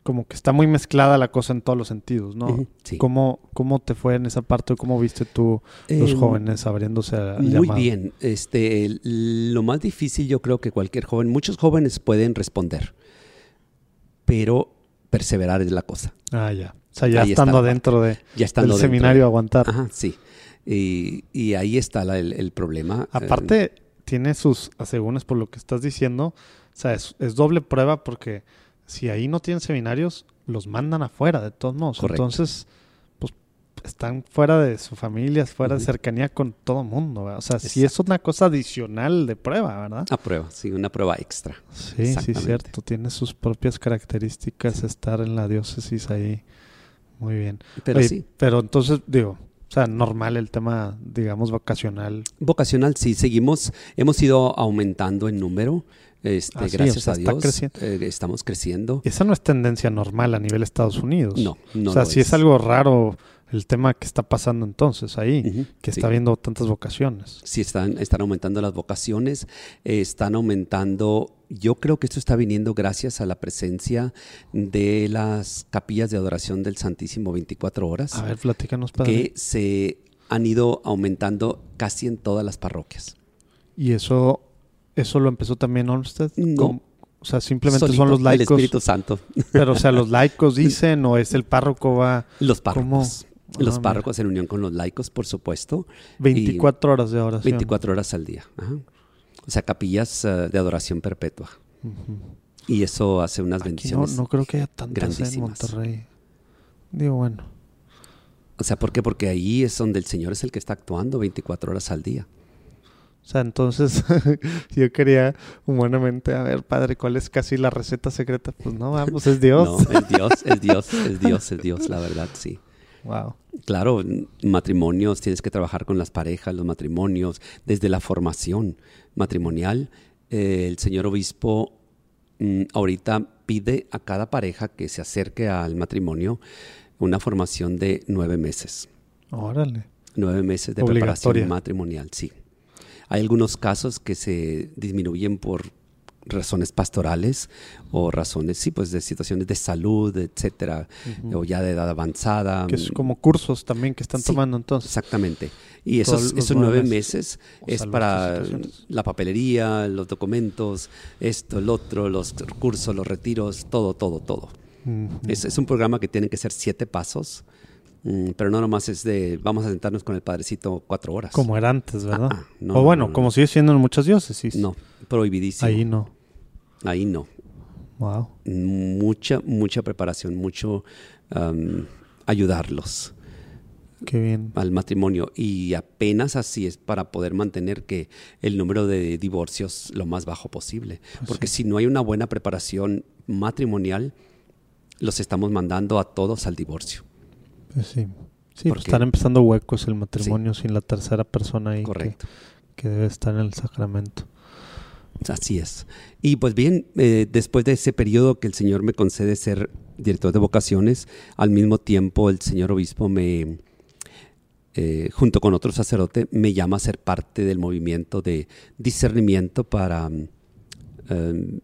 como que está muy mezclada la cosa en todos los sentidos, ¿no? Sí. ¿Cómo, ¿Cómo te fue en esa parte? ¿Cómo viste tú los Em, jóvenes abriéndose al Muy bien. Este, lo más difícil yo creo que cualquier joven, muchos jóvenes pueden responder, pero perseverar es la cosa. Ah, ya. O sea, ya Ahí estando adentro de, Ya estando del dentro. seminario aguantar. Ajá, sí. Y, y ahí está la- el, el problema. Aparte, tiene sus asegúnes por lo que estás diciendo. O sea, es, es doble prueba porque si ahí no tienen seminarios, los mandan afuera de todos modos. Correcto. Entonces, pues están fuera de su familia, fuera de cercanía con todo mundo. ¿verdad? O sea, Exacto. es una cosa adicional de prueba, ¿verdad? A prueba, sí, una prueba extra. Sí, sí, cierto. Tiene sus propias características estar en la diócesis ahí. Muy bien. Pero Oye, sí, Pero entonces, digo, o sea, normal el tema, digamos, vocacional. vocacional, sí, seguimos, hemos ido aumentando en número. Este, sí, gracias sea, a Dios, creciendo. eh, estamos creciendo. Esa no es tendencia normal a nivel Estados Unidos. No, no o sea, sí es. algo raro el tema que está pasando entonces ahí, que sí. está habiendo tantas vocaciones. Sí, están, están aumentando las vocaciones, eh, están aumentando, yo creo que esto está viniendo gracias a la presencia de las capillas de adoración del Santísimo 24 horas, A ver, platícanos, padre. que se han ido aumentando casi en todas las parroquias. ¿Y eso, eso lo empezó también Olmsted? No. ¿Cómo? O sea, simplemente Solito, son los El laicos. Espíritu Santo, Pero, o sea, los laicos dicen o es el párroco va los ¿Cómo? párrocos. Ah, Los mira. párrocos en unión con los laicos, por supuesto, 24 horas de oración. 24 horas al día. ajá. O sea, capillas eh, de adoración perpetua. Ujú. Y eso hace unas Aquí no, bendiciones. no creo que haya tantas en grandísimas. Monterrey. Digo, bueno. O sea, ¿por qué? Porque ahí es donde el Señor es el que está actuando 24 horas al día. O sea, entonces yo quería humanamente, a ver, padre, ¿cuál es casi la receta secreta? Pues no, vamos, es Dios. No, es Dios, es Dios, es Dios, es Dios, la verdad, sí. Wow. Claro, matrimonios, tienes que trabajar con las parejas, los matrimonios, desde la formación matrimonial. eh, el señor obispo mm, ahorita pide a cada pareja que se acerque al matrimonio una formación de nueve meses. Órale. Nueve meses de preparación matrimonial, sí. Hay algunos casos que se disminuyen por razones pastorales o razones, sí, pues de situaciones de salud, etcétera, o ya de edad avanzada. Que es como cursos también que están Sí. tomando entonces. Exactamente. Y esos, nueve meses. es para la papelería, los documentos, esto, el otro, los cursos, los retiros, todo, todo, todo. Es, es un programa que tiene que ser siete pasos, pero no nomás es de vamos a sentarnos con el padrecito cuatro horas. Como era antes, ¿verdad? Ah, ah, no, o bueno, no, no. como sigue siendo en muchas diócesis. No, prohibidísimo. Ahí Ahí, no. no. Wow. Mucha, mucha preparación, mucho ayudarlos. Qué bien. al matrimonio y apenas así es para poder mantener que el número de divorcios lo más bajo posible. Pues Porque si no hay una buena preparación matrimonial, los estamos mandando a todos al divorcio. Pues sí. Sí, pues Porque- están empezando huecos el matrimonio sin la tercera persona ahí que- Correcto. Que, debe estar en el sacramento. Así es. Y pues bien, eh, después de ese periodo que el Señor me concede ser director de vocaciones, al mismo tiempo el Señor Obispo me, eh, junto con otro sacerdote, me llama a ser parte del movimiento de discernimiento para em,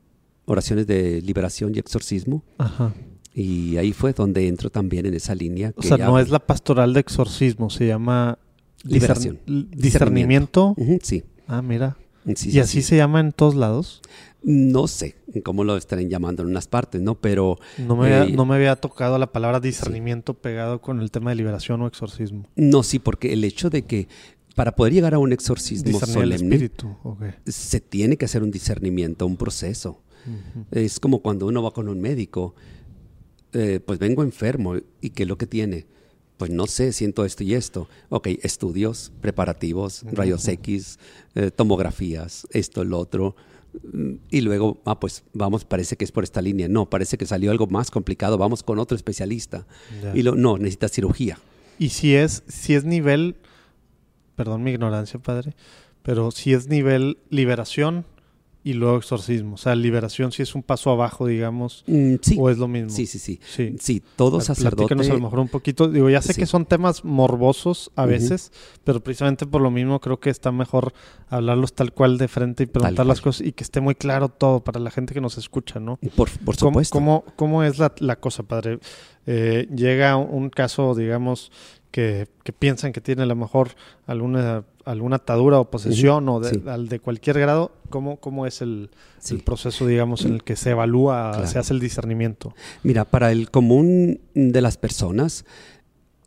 oraciones de liberación y exorcismo. Ajá. Y ahí fue donde entro también en esa línea. O que sea, ya- no es la pastoral de exorcismo, se llama Liberación. discern- discernimiento. Sí. Ah, mira. Sí, ¿Y sí, así sí. se llama en todos lados? No sé cómo lo estarán llamando en unas partes, ¿no? Pero No me, había, Eh, no me había tocado la palabra discernimiento pegado con el tema de liberación o exorcismo. No, sí, porque el hecho de que para poder llegar a un exorcismo solemne espíritu. ok. se tiene que hacer un discernimiento, un proceso. Es como cuando uno va con un médico eh, pues vengo enfermo. ¿Y qué es lo que tiene? Pues no sé, siento esto y esto. Ok, estudios, preparativos, rayos X, eh, tomografías, esto, lo otro. Mm, Y luego, ah, pues vamos, parece que es por esta línea. No, parece que salió algo más complicado. Vamos con otro especialista. Y lo, no, necesita cirugía. Y si es, si es nivel, perdón mi ignorancia, padre, pero si es nivel liberación y luego exorcismo. O sea, liberación si es un paso abajo, digamos, Mm, sí. o es lo mismo. sí, sí, sí. Sí. Sí, todo Pla- sacerdote. a lo mejor un poquito. Digo, ya sé Sí. que son temas morbosos a veces, pero precisamente por lo mismo creo que está mejor hablarlos tal cual de frente y preguntar las cosas y que esté muy claro todo para la gente que nos escucha, ¿no? Por, por ¿Cómo, supuesto. cómo- cómo es la, la cosa, padre? Eh, llega un caso, digamos, que, que piensan que tiene a lo mejor alguna, alguna atadura o posesión o de, sí. al de cualquier grado. ¿Cómo, cómo es el, Sí. el proceso, digamos, en el que se evalúa, Claro. se hace el discernimiento? Mira, para el común de las personas,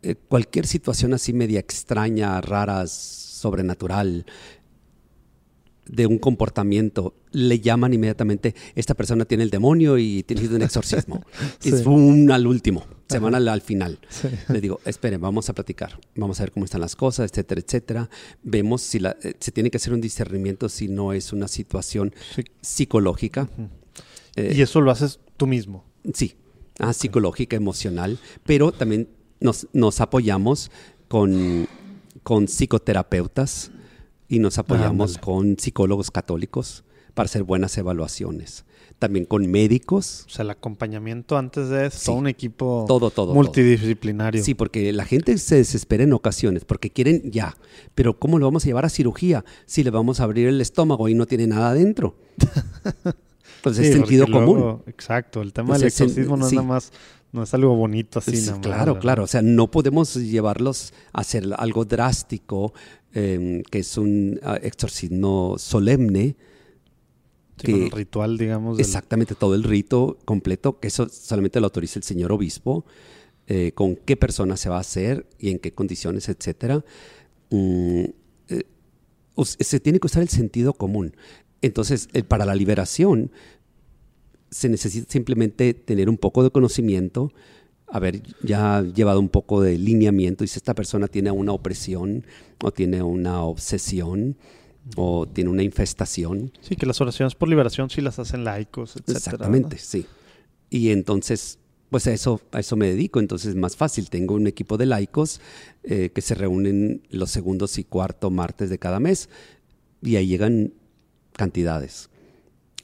eh, cualquier situación así media extraña, rara, sobrenatural, de un comportamiento, le llaman inmediatamente, esta persona tiene el demonio y tiene un exorcismo. Sí. Es un al último, se van al, al final. Sí. Le digo, esperen, vamos a platicar, vamos a ver cómo están las cosas, etcétera, etcétera. Vemos si la- eh, se tiene que hacer un discernimiento si no es una situación Sí. psicológica. Eh, y eso lo haces tú mismo. Sí, ah, psicológica, emocional, pero también nos, nos apoyamos con, con psicoterapeutas y nos apoyamos con psicólogos católicos para hacer buenas evaluaciones. También con médicos. O sea, el acompañamiento antes de eso, Sí. todo un equipo Todo, todo, multidisciplinario. Sí, porque la gente se desespera en ocasiones porque quieren ya, pero ¿cómo lo vamos a llevar a cirugía si le vamos a abrir el estómago y no tiene nada adentro? Pues Sí, es sentido común. luego- exacto, el tema Pues del es exorcismo no es sí. nada más, no es algo bonito así, Sí, nada más, claro, ¿verdad? claro. O sea, no podemos llevarlos a hacer algo drástico, eh, que es un ah, exorcismo solemne. Sí, con que- el ritual, digamos. del- Exactamente todo el rito completo, que eso solamente lo autoriza el señor obispo, eh, con qué persona se va a hacer y en qué condiciones, etcétera. Mm, eh, se tiene que usar el sentido común. Entonces, eh, para la liberación, se necesita simplemente tener un poco de conocimiento, haber ya llevado un poco de lineamiento y si esta persona tiene una opresión o tiene una obsesión o tiene una infestación, Sí, que las oraciones por liberación sí las hacen laicos, etcétera. Exactamente, sí. Y entonces, pues a eso, a eso me dedico. Entonces es más fácil. Tengo un equipo de laicos eh, que se reúnen los segundos y cuarto martes de cada mes y ahí llegan cantidades.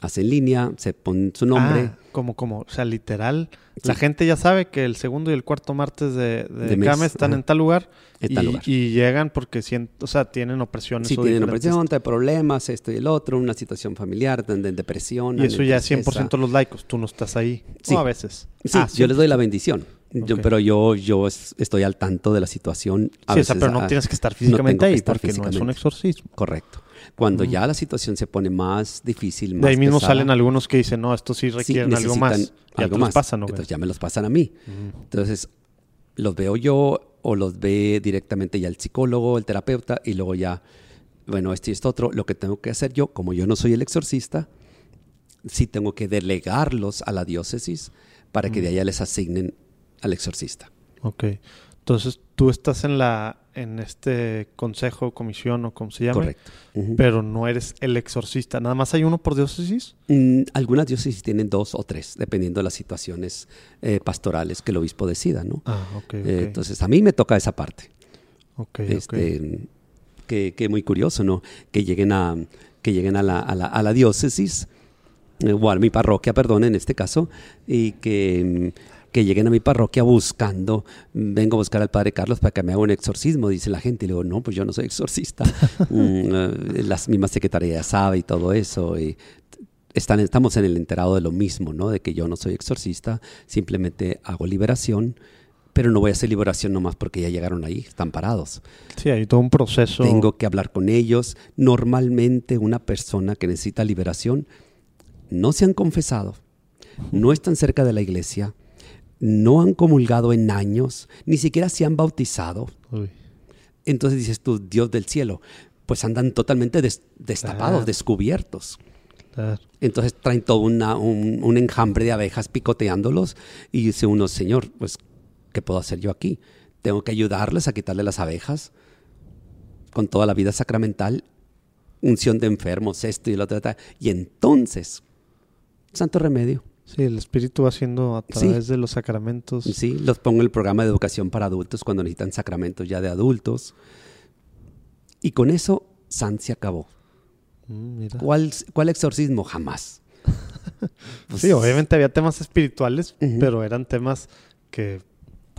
Hacen línea, se ponen su nombre. Ah, como, como, o sea, literal. Sí. La gente ya sabe que el segundo y el cuarto martes de, de, De mes, están ajá. en tal lugar. En y, tal lugar. y llegan porque sient- o sea, tienen opresiones. Si o tienen opresión, trae problemas, esto y el otro, una situación familiar, de, de depresión. Y eso ya es tristeza. 100% los laicos. Tú no estás ahí. Sí. O a veces. Sí, Ah, yo les doy la bendición. Yo- pero yo, yo es- estoy al tanto de la situación. A Sí, o sea, veces, pero no ah, tienes que estar no físicamente que ahí estar porque no es un físicamente. exorcismo. Correcto. Cuando ya la situación se pone más difícil, más De ahí mismo pesada, salen algunos que dicen, no, esto sí sí, requieren algo necesitan más. Ya algo más. pasan, ¿no? Entonces ya me los pasan a mí. Entonces, los veo yo o los ve directamente ya el psicólogo, el terapeuta, y luego ya, bueno, esto y esto otro. Lo que tengo que hacer yo, como yo no soy el exorcista, sí tengo que delegarlos a la diócesis para que de allá les asignen al exorcista. Ok. Entonces, tú estás en la en este consejo, comisión o como se llama, Correcto. Pero no eres el exorcista. Nada más hay uno por diócesis. Mm, algunas diócesis tienen dos o tres, dependiendo de las situaciones eh, pastorales que el obispo decida, ¿no? Ah, ok. Eh, entonces, a mí me toca esa parte. ok, este, que, que muy curioso, ¿no? Que lleguen a, que lleguen a, la, a, la, a la diócesis, eh, o a mi parroquia, perdón, en este caso, y que, que lleguen a mi parroquia buscando, mm, vengo a buscar al Padre Carlos para que me haga un exorcismo, dice la gente, y le digo, no, pues yo no soy exorcista, Mm, eh, las mismas secretarías sabe y todo eso, y están, estamos en el enterado de lo mismo, ¿no? De que yo no soy exorcista, simplemente hago liberación, pero no voy a hacer liberación nomás porque ya llegaron ahí, están parados. Sí, hay todo un proceso. Tengo que hablar con ellos. Normalmente una persona que necesita liberación no se han confesado, no están cerca de la iglesia, no han comulgado en años, ni siquiera se han bautizado. Uy. Entonces dices tú, Dios del cielo, pues andan totalmente des- destapados, descubiertos. Entonces traen todo una- un, un enjambre de abejas picoteándolos y dice uno, Señor, pues, ¿qué puedo hacer yo aquí? Tengo que ayudarles a quitarle las abejas con toda la vida sacramental, unción de enfermos, esto y lo otro. Y entonces, santo remedio. Sí, el Espíritu va haciendo a Sí. través de los sacramentos. Sí, los pongo en el programa de educación para adultos cuando necesitan sacramentos ya de adultos. Y con eso, San se acabó. Mm, mira. ¿Cuál, cuál exorcismo? Jamás. Pues, Sí, obviamente había temas espirituales, pero eran temas que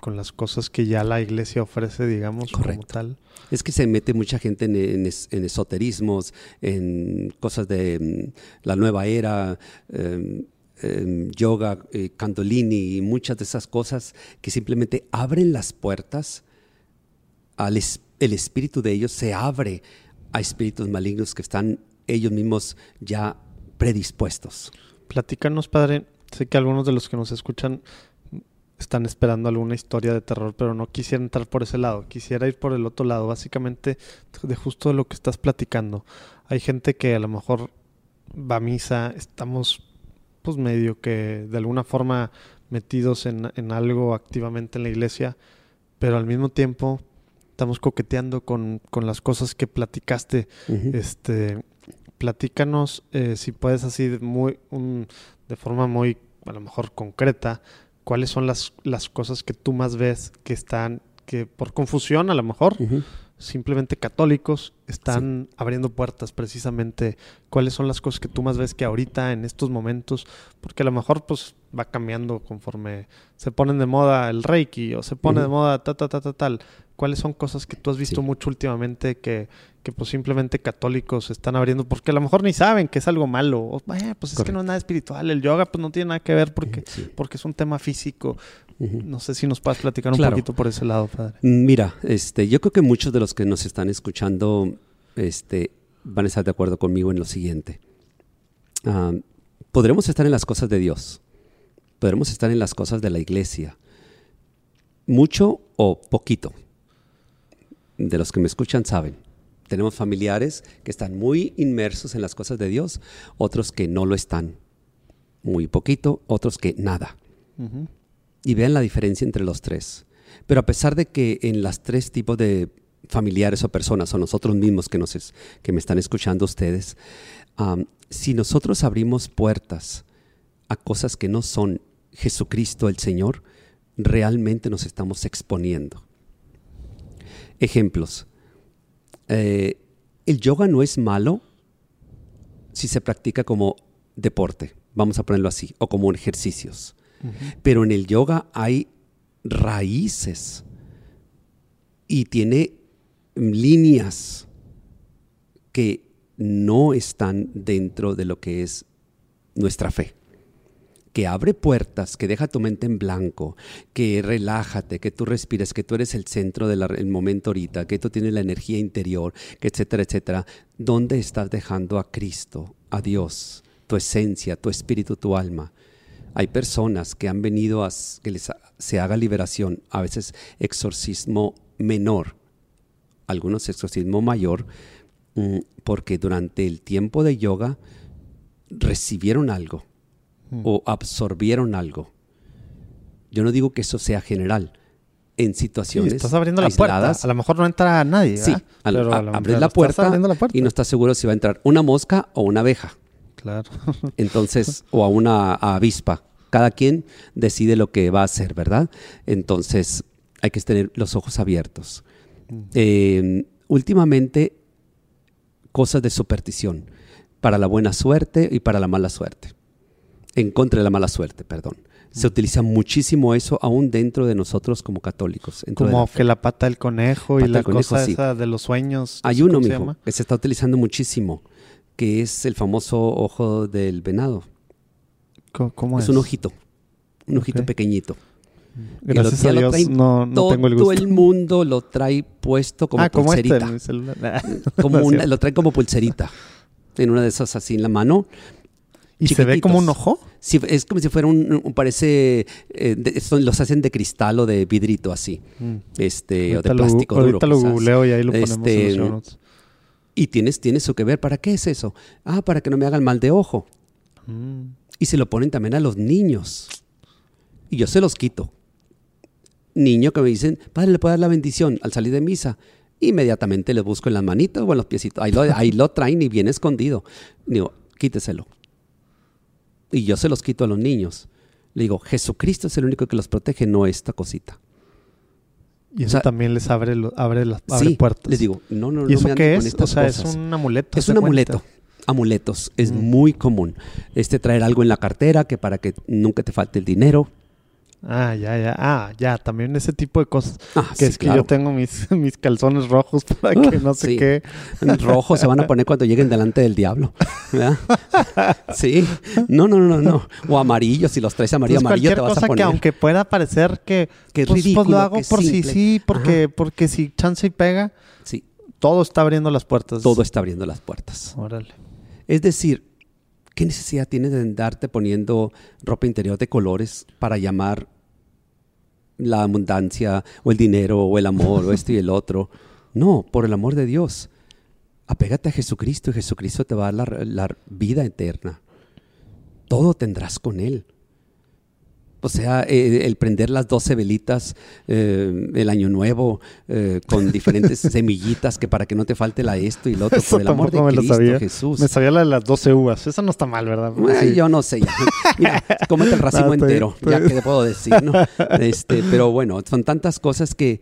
con las cosas que ya la iglesia ofrece, digamos, como tal. Es que se mete mucha gente en, en es- en esoterismos, en cosas de mm, la nueva era, em, em, yoga, eh, Candolini y muchas de esas cosas que simplemente abren las puertas al es- el espíritu de ellos se abre a espíritus malignos que están ellos mismos ya predispuestos. Platícanos, padre. Sé que algunos de los que nos escuchan están esperando alguna historia de terror, pero no quisiera entrar por ese lado. Quisiera ir por el otro lado, básicamente de justo lo que estás platicando. Hay gente que a lo mejor va a misa, estamos pues medio que de alguna forma metidos en, en algo activamente en la iglesia, pero al mismo tiempo estamos coqueteando con, con las cosas que platicaste este, platícanos eh, si puedes así de muy un- de forma muy a lo mejor concreta, cuáles son las, las cosas que tú más ves que están que por confusión a lo mejor. Simplemente católicos están abriendo puertas precisamente cuáles son las cosas que tú más ves que ahorita en estos momentos porque a lo mejor pues va cambiando conforme se ponen de moda el reiki o se pone de moda ta ta ta ta tal. Cuáles son cosas que tú has visto Sí. mucho últimamente que, que pues simplemente católicos están abriendo porque a lo mejor ni saben que es algo malo. O, "Eh, pues es que no es nada espiritual el yoga pues no tiene nada que ver porque Sí. porque es un tema físico No sé si nos puedes platicar un Claro. poquito por ese lado padre Mira, este, yo creo que muchos de los que nos están escuchando este, van a estar de acuerdo conmigo en lo siguiente. Ah, podremos estar en las cosas de Dios, podremos estar en las cosas de la iglesia, mucho o poquito. De los que me escuchan saben. Tenemos familiares que están muy inmersos en las cosas de Dios, otros que no lo están. Muy poquito, otros que nada. Y vean la diferencia entre los tres. Pero a pesar de que en las tres tipos de familiares o personas, o nosotros mismos que, nos es- que me están escuchando ustedes, si nosotros abrimos puertas a cosas que no son Jesucristo el Señor, realmente nos estamos exponiendo. Ejemplos. Eh, el yoga no es malo si se practica como deporte, vamos a ponerlo así, o como ejercicios. Pero en el yoga hay raíces y tiene líneas que no están dentro de lo que es nuestra fe. Que abre puertas, que deja tu mente en blanco, que relájate, que tú respires, que tú eres el centro del momento ahorita, que tú tienes la energía interior, etcétera, etcétera. ¿Dónde estás dejando a Cristo, a Dios, tu esencia, tu espíritu, tu alma? Hay personas que han venido a que les ha- se haga liberación, a veces exorcismo menor, algunos exorcismo mayor, mm, porque durante el tiempo de yoga recibieron algo o absorbieron algo. Yo no digo que eso sea general. En Sí, situaciones estás abriendo la aisladas, puerta. A lo mejor no entra nadie. Sí, a- abres la puerta, la puerta. y no estás seguro si va a entrar una mosca o una abeja. Claro. Entonces, o a una avispa. Cada quien decide lo que va a hacer, ¿verdad? Entonces, hay que tener los ojos abiertos. Eh, últimamente, cosas de superstición, para la buena suerte y para la mala suerte. En contra de la mala suerte, perdón. Se utiliza muchísimo eso aún dentro de nosotros como católicos. Como la fe. que la pata del conejo y la conejo, cosa sí. esa de los sueños. Hay uno, mijo, que se está utilizando muchísimo, que es el famoso ojo del venado. Co- ¿Cómo es? es un ojito, un ojito Ok. pequeñito. Gracias a Dios no, no Todo tengo el gusto. el mundo lo trae puesto como ah, como este pulserita. en mi celular. como No una- lo trae como pulserita. En una de esas así en la mano. ¿Y se ve como un ojo? Sí, es como si fuera un, un- parece, eh, de- son- los hacen de cristal o de vidrito así, este, o de Ahorita lo- plástico duro. Ahorita lo googleo y ahí lo ponemos en Este, los show notes. Y tienes, tienes eso que ver. ¿Para qué es eso? Ah, para que no me hagan mal de ojo. Mm. Y se lo ponen también a los niños. Y yo se los quito. Niño que me dicen, padre, ¿le puedo dar la bendición al salir de misa? Inmediatamente le busco en las manitas o en los piecitos. Ahí lo, ahí lo traen y viene escondido. Digo, quíteselo. Y yo se los quito a los niños. Le digo, Jesucristo es el único que los protege, no esta cosita. Y O eso sea, también les abre, lo- abre las abre Sí, puertas. les digo, no, no, no ¿Y eso me qué con es? O sea, cosas. es un amuleto. Es ¿se un cuenta? amuleto. Amuletos. Es Mm. muy común. Este traer algo en la cartera que para que nunca te falte el dinero. Ah, ya, ya. Ah, ya. También ese tipo de cosas. Ah, Que sí, es que claro. yo tengo mis, mis calzones rojos para que no sé sí. qué. Rojo se van a poner cuando lleguen delante del diablo. ¿verdad? Sí. No, no, no, no. O amarillo, si los traes amarillo, Entonces, amarillo te vas cosa a poner. que aunque pueda parecer que, Que es pues, pues, ridículo, lo hago por si simple. sí, porque, porque si chance y pega, Sí, todo está abriendo las puertas. todo está abriendo las puertas. Órale. Es decir, ¿qué necesidad tienes de andarte poniendo ropa interior de colores para llamar la abundancia o el dinero o el amor o esto y el otro? No, por el amor de Dios. Apégate a Jesucristo y Jesucristo te va a dar la, la vida eterna. Todo tendrás con Él. O sea, eh, el prender las 12 velitas, eh, el año nuevo, eh, con diferentes semillitas que para que no te falte la esto y lo otro, Eso por el amor de me Cristo sabía. Jesús. Me sabía la de las 12 uvas. Esa no está mal, ¿verdad? Ay, Sí. Yo no sé. Mira, cómete el racimo No, estoy- entero. Ya estoy- que te puedo decir, ¿no? Este, pero bueno, son tantas cosas que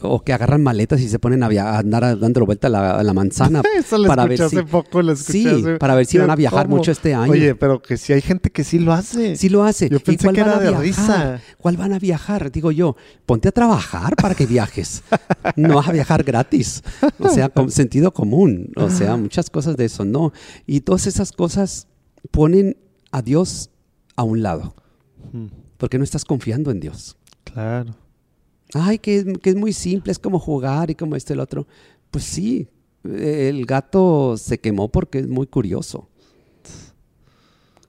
o que agarran maletas y se ponen a, via- a andar dándole vuelta a la, a la manzana Eso lo para escuché ver si hace poco, lo escuché Sí, hace- para ver si van a viajar ¿Cómo? mucho este año. Oye, pero que si hay gente que sí lo hace. Sí lo hace. Yo ¿Y pensé cuál que era de viajar? risa. ¿Cuál van a viajar? Digo yo, ponte a trabajar para que viajes. No vas a viajar gratis. O sea, con sentido común. O sea, muchas cosas de eso, ¿no? Y todas esas cosas ponen a Dios a un lado. Porque no estás confiando en Dios. Claro. Ay, que es, que es muy simple, es como jugar y como esto y el otro. Pues sí, el gato se quemó porque es muy curioso.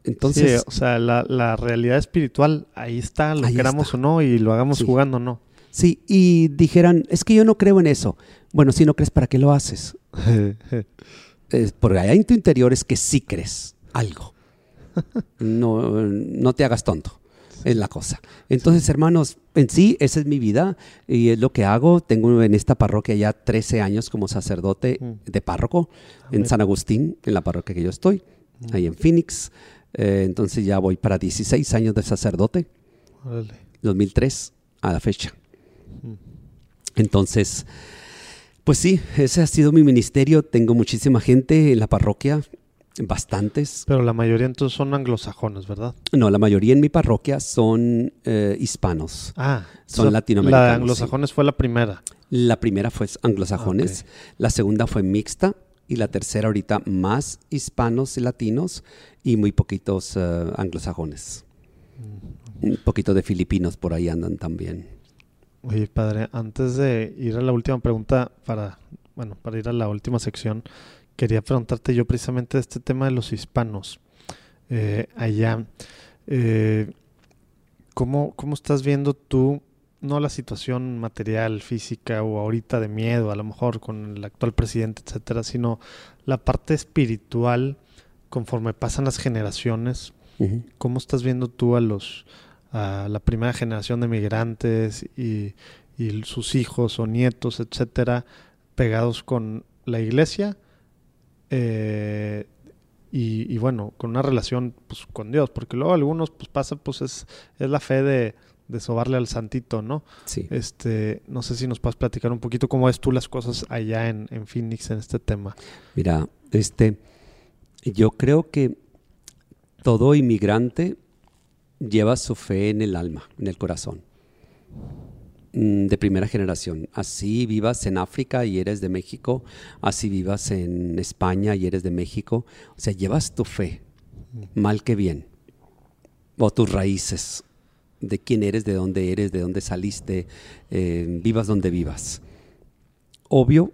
Entonces, sí, o sea, la, la realidad espiritual, ahí está, lo Ahí queramos está. o no, y lo hagamos Sí. jugando o no. sí, y dijeran, es que yo no creo en eso. Bueno, si no crees, ¿para qué lo haces? Es porque allá en tu interior es que sí crees algo. No, no te hagas tonto. Es la cosa. Entonces, hermanos, en sí, esa es mi vida y es lo que hago. Tengo en esta parroquia ya 13 años como sacerdote Mm. de párroco en San Agustín, en la parroquia que yo estoy, ahí en Phoenix. Eh, entonces ya voy para 16 años de sacerdote, Órale. 2003 a la fecha. Entonces, pues sí, ese ha sido mi ministerio. Tengo muchísima gente en la parroquia, bastantes. Pero la mayoría entonces son anglosajones, ¿verdad? No, la mayoría en mi parroquia son eh, hispanos. Ah, Son latinoamericanos, La de anglosajones fue la primera. La primera fue anglosajones, la segunda fue mixta y la tercera ahorita más hispanos y latinos y muy poquitos eh, anglosajones. Un poquito de filipinos por ahí andan también. Oye, padre, antes de ir a la última pregunta, para, bueno, para ir a la última sección, quería preguntarte yo precisamente de este tema de los hispanos. Eh, allá, eh, ¿cómo, ¿cómo estás viendo tú, no la situación material, física o ahorita de miedo, a lo mejor con el actual presidente, etcétera, sino la parte espiritual conforme pasan las generaciones? ¿Cómo estás viendo tú a los a la primera generación de migrantes y, y sus hijos o nietos, etcétera, pegados con la iglesia eh, y, y bueno, con una relación pues, con Dios? Porque luego algunos pues pasa pues es, es la fe de, de sobarle al santito, ¿no? Sí. Este, no sé si nos puedes platicar un poquito cómo ves tú las cosas allá en, en Phoenix en este tema. Mira, este, yo creo que todo inmigrante lleva su fe en el alma, en el corazón, de primera generación. Así vivas en África y eres de México, así vivas en España y eres de México, o sea, llevas tu fe, mal que bien, o tus raíces, de quién eres, de dónde eres, de dónde saliste, eh, vivas donde vivas. Obvio,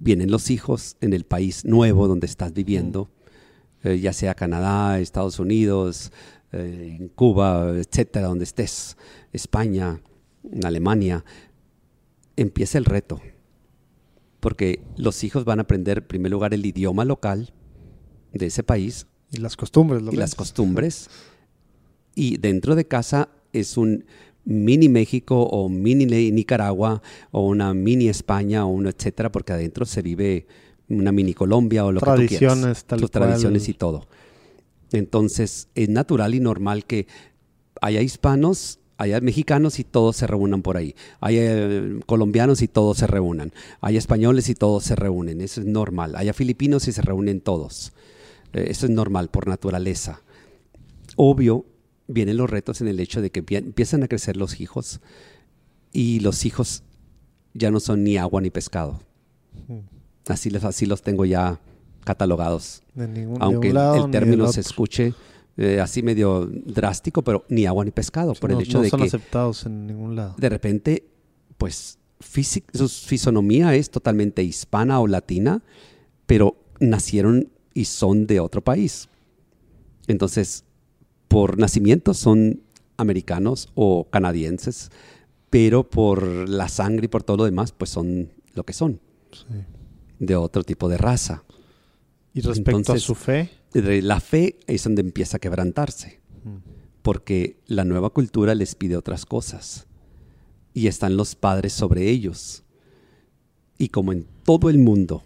vienen los hijos en el país nuevo donde estás viviendo, eh, ya sea Canadá, Estados Unidos, eh, Cuba, etcétera, donde estés, España, Alemania, empieza el reto. porque los hijos van a aprender en primer lugar el idioma local de ese país Y las costumbres, ¿lo y ves? las costumbres. Y dentro de casa es un mini México o mini Ni- Nicaragua o una mini España o un etcétera, porque adentro se vive una mini Colombia o lo que tú Tradiciones, quieras. tal cual. tradiciones y todo. Entonces es natural y normal que haya hispanos, haya mexicanos y todos se reúnan por ahí. Haya eh, colombianos y todos se reúnan. Haya españoles y todos se reúnen. Eso es normal. Haya filipinos y se reúnen todos. Eh, eso es normal por naturaleza. Obvio, vienen los retos en el hecho de que empie- empiezan a crecer los hijos y los hijos ya no son ni agua ni pescado. Así, les, así los tengo ya catalogados. Ningún Aunque un el- término se escuche eh, así medio drástico, pero ni agua ni pescado, Sí, por no, el hecho no de son que aceptados en ningún lado. de repente, pues su fisonomía es totalmente hispana o latina, pero nacieron y son de otro país. Entonces, por nacimiento son americanos o canadienses, pero por la sangre y por todo lo demás, pues son lo que son, Sí. de otro tipo de raza. Y respecto Entonces- a su fe, La fe es donde empieza a quebrantarse, porque la nueva cultura les pide otras cosas y están los padres sobre ellos. Y como en todo el mundo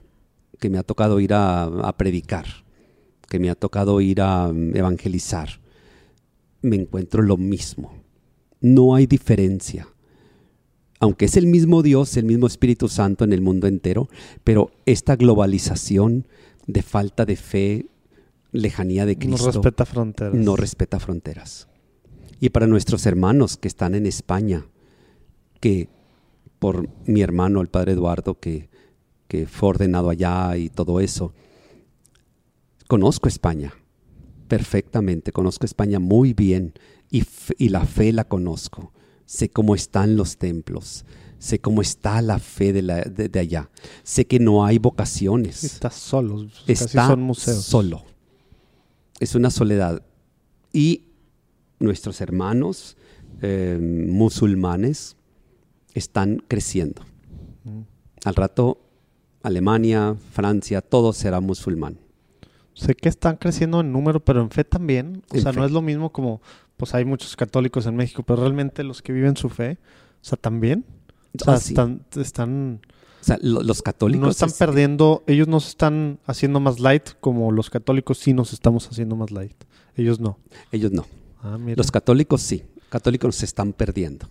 que me ha tocado ir a, a predicar, que me ha tocado ir a mm, evangelizar, me encuentro lo mismo. No hay diferencia. Aunque es el mismo Dios, el mismo Espíritu Santo en el mundo entero, pero esta globalización de falta de fe, lejanía de no Cristo, respeta fronteras. no respeta fronteras. Y para nuestros hermanos que están en España, que por mi hermano, el padre Eduardo, que, que fue ordenado allá y todo eso, conozco España perfectamente, conozco España muy bien y, y la fe la conozco. Sé cómo están los templos, sé cómo está la fe de, la- de- de allá, sé que no hay vocaciones Está solo. casi está son museos. solo. Es una soledad. Y nuestros hermanos eh, musulmanes están creciendo. Mm. Al rato, Alemania, Francia, todo será musulmán. Sé que están creciendo en número, pero en fe también. O En sea, fe. no es lo mismo como, pues hay muchos católicos en México, pero realmente los que viven su fe, o sea, también. O sea, Ah, sí. están, están, O sea, lo- los católicos no están es- perdiendo, ellos no se están haciendo más light como los católicos sí nos estamos haciendo más light. Ellos no. ellos no. Ah, mira. Los católicos sí. Católicos se están perdiendo.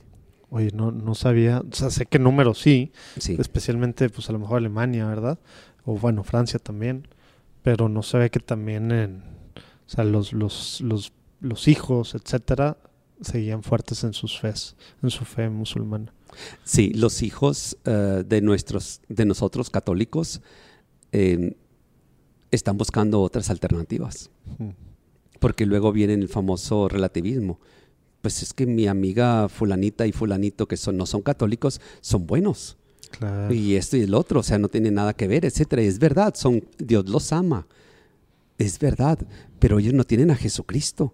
Oye, no, no sabía, o sea, sé que número sí, Sí. especialmente pues a lo mejor Alemania, ¿verdad? O bueno, Francia también, pero no sabía que también en, o sea, los, los, los, los hijos, etcétera, seguían fuertes en sus fes, en su fe musulmana. Sí, los hijos eh, de nuestros, de nosotros católicos, eh, están buscando otras alternativas. Mm. Porque luego viene el famoso relativismo. Pues es que mi amiga fulanita y fulanito que son, no son católicos son buenos. Claro. Y esto y el otro, o sea, no tiene nada que ver, etcétera. Y es verdad, son, Dios los ama. Es verdad, pero ellos no tienen a Jesucristo.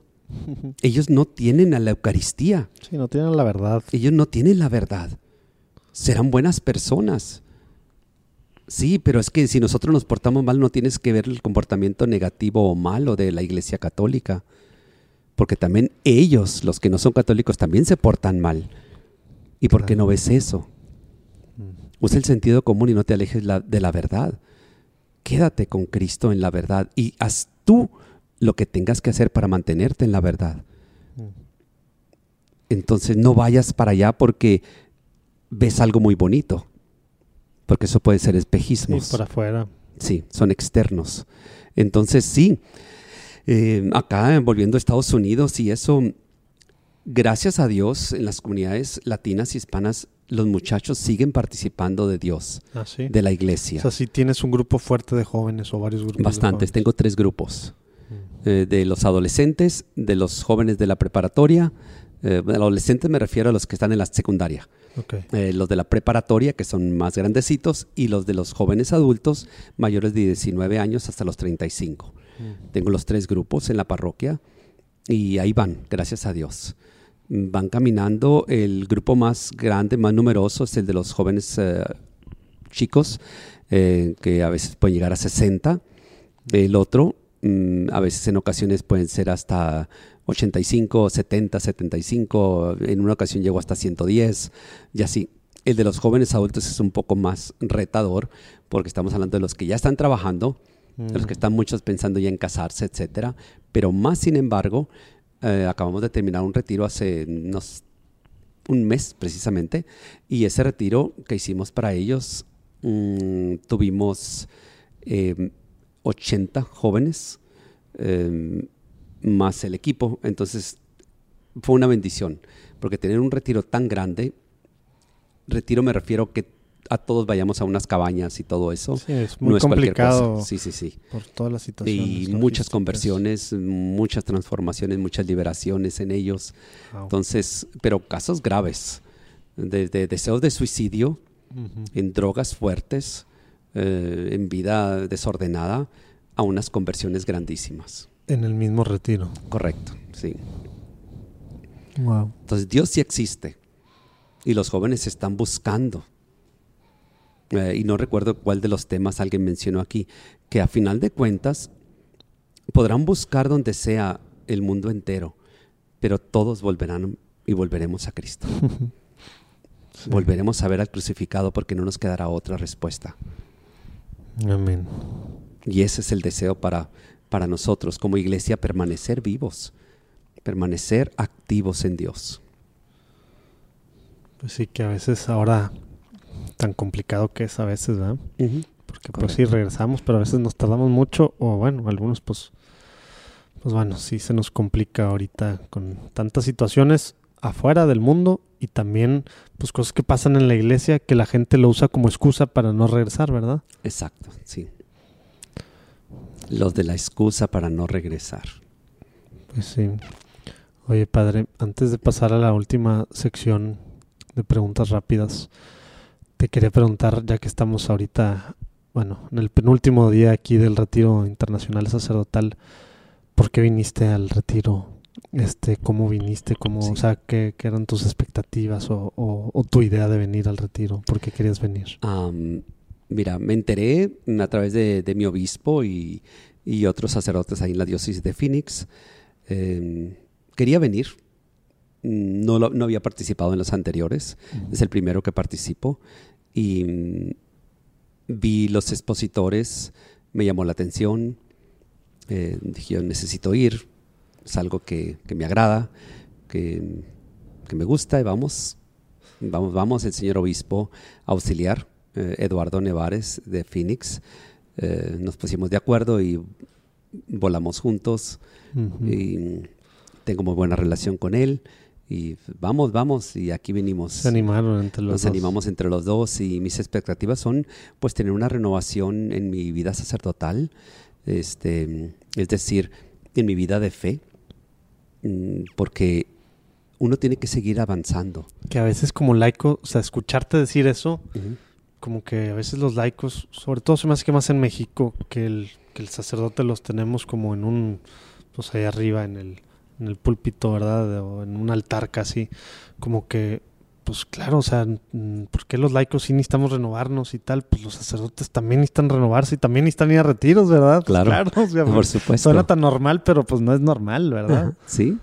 Ellos no tienen a la Eucaristía. Sí, no tienen la verdad. Ellos no tienen la verdad. Serán buenas personas. Sí, pero es que si nosotros nos portamos mal, no tienes que ver el comportamiento negativo o malo de la Iglesia Católica. Porque también ellos, los que no son católicos, también se portan mal. ¿Y por qué no ves eso? Usa el sentido común y no te alejes la- de la verdad. Quédate con Cristo en la verdad y haz tú lo que tengas que hacer para mantenerte en la verdad. Entonces no vayas para allá porque ves algo muy bonito. Porque eso puede ser Sí, espejismos. por afuera. Sí, son externos. Entonces sí, eh, acá volviendo a Estados Unidos y eso, gracias a Dios en las comunidades latinas y hispanas, los muchachos siguen participando de Dios, Ah, sí. de la O iglesia. sea, si tienes un grupo fuerte de jóvenes o varios grupos. Bastantes, tengo tres grupos. Eh, de los adolescentes, de los jóvenes de la preparatoria. Eh, adolescentes me refiero a los que están en la secundaria. Ok. Eh, los de la preparatoria, que son más grandecitos, y los de los jóvenes adultos, mayores de 19 años hasta los 35. Tengo los tres grupos en la parroquia y ahí van, gracias a Dios. Mm, Van caminando, el grupo más grande, más numeroso es el de los jóvenes eh, chicos, eh, que a veces pueden llegar a 60. El otro, mm, a veces en ocasiones pueden ser hasta 85, 70, 75. En una ocasión llegó hasta 110 y así. El de los jóvenes adultos es un poco más retador porque estamos hablando de los que ya están trabajando, de los que están muchos pensando ya en casarse, etcétera. Pero más sin embargo, eh, acabamos de terminar un retiro hace unos, un mes precisamente y ese retiro que hicimos para ellos mm, tuvimos 80 em, jóvenes em, más el equipo. Entonces fue una bendición porque tener un retiro tan grande retiro me refiero que a todos vayamos a unas cabañas y todo eso. Sí, es muy complicado. Sí, sí, sí. Por todas las situaciones. Y muchas conversiones, muchas transformaciones, muchas liberaciones en ellos. Entonces, pero casos graves, de, deseos de suicidio, en drogas fuertes, eh, en vida desordenada, a unas conversiones grandísimas. En el mismo retiro. Correcto, sí. Wow. Entonces, Dios sí existe y los jóvenes están buscando. Eh, y no recuerdo cuál de los temas alguien mencionó aquí, que a final de cuentas podrán buscar donde sea el mundo entero, pero todos volverán y volveremos a Cristo. Volveremos a ver al crucificado porque no nos quedará otra respuesta. Amén. Y ese es el deseo para, para nosotros como iglesia, permanecer vivos, permanecer activos en Dios. Pues sí, que a veces ahora tan complicado que es a veces, ¿verdad? Porque pues sí regresamos, pero a veces nos tardamos mucho o bueno, algunos pues pues bueno, sí se nos complica ahorita con tantas situaciones afuera del mundo y también pues cosas que pasan en la iglesia que la gente lo usa como excusa para no regresar, ¿verdad? Exacto, sí. Los de la excusa para no regresar. Pues sí. Oye, padre, antes de pasar a la última sección de preguntas rápidas. Te quería preguntar, ya que estamos ahorita, bueno, en el penúltimo día aquí del retiro internacional sacerdotal, ¿por qué viniste al retiro? Este, ¿Cómo viniste? ¿Cómo, O sea, ¿qué, eran tus expectativas o, tu idea de venir al retiro? ¿Por qué querías venir? mira, me enteré a través de, mi obispo y, otros sacerdotes ahí en la diócesis de Phoenix. Em, quería venir, no, no había participado en los anteriores, es el primero que participo y mm, vi los expositores, me llamó la atención, eh, dije necesito ir, es algo que, me agrada, que, me gusta y vamos, vamos, vamos, el señor obispo auxiliar, eh, Eduardo Nevares de Phoenix, eh, nos pusimos de acuerdo y volamos juntos. Y tengo muy buena relación con él y vamos, vamos, y aquí venimos. Se animaron entre los Nos animamos entre los dos y mis expectativas son pues tener una renovación en mi vida sacerdotal, este, es decir, en mi vida de fe, porque uno tiene que seguir avanzando. Que a veces como laico, o sea, escucharte decir eso, como que a veces los laicos, sobre todo se me hace que más en México, que el, que el sacerdote los tenemos como en un, pues ahí arriba en el en el púlpito, ¿verdad? O en un altar casi, como que, pues claro, o sea, ¿por qué los laicos sí necesitamos renovarnos y tal? Pues los sacerdotes también necesitan renovarse y también necesitan ir a retiros, ¿verdad? Pues claro, por pues, supuesto. Suena tan normal, pero pues no es normal, ¿verdad? Sí.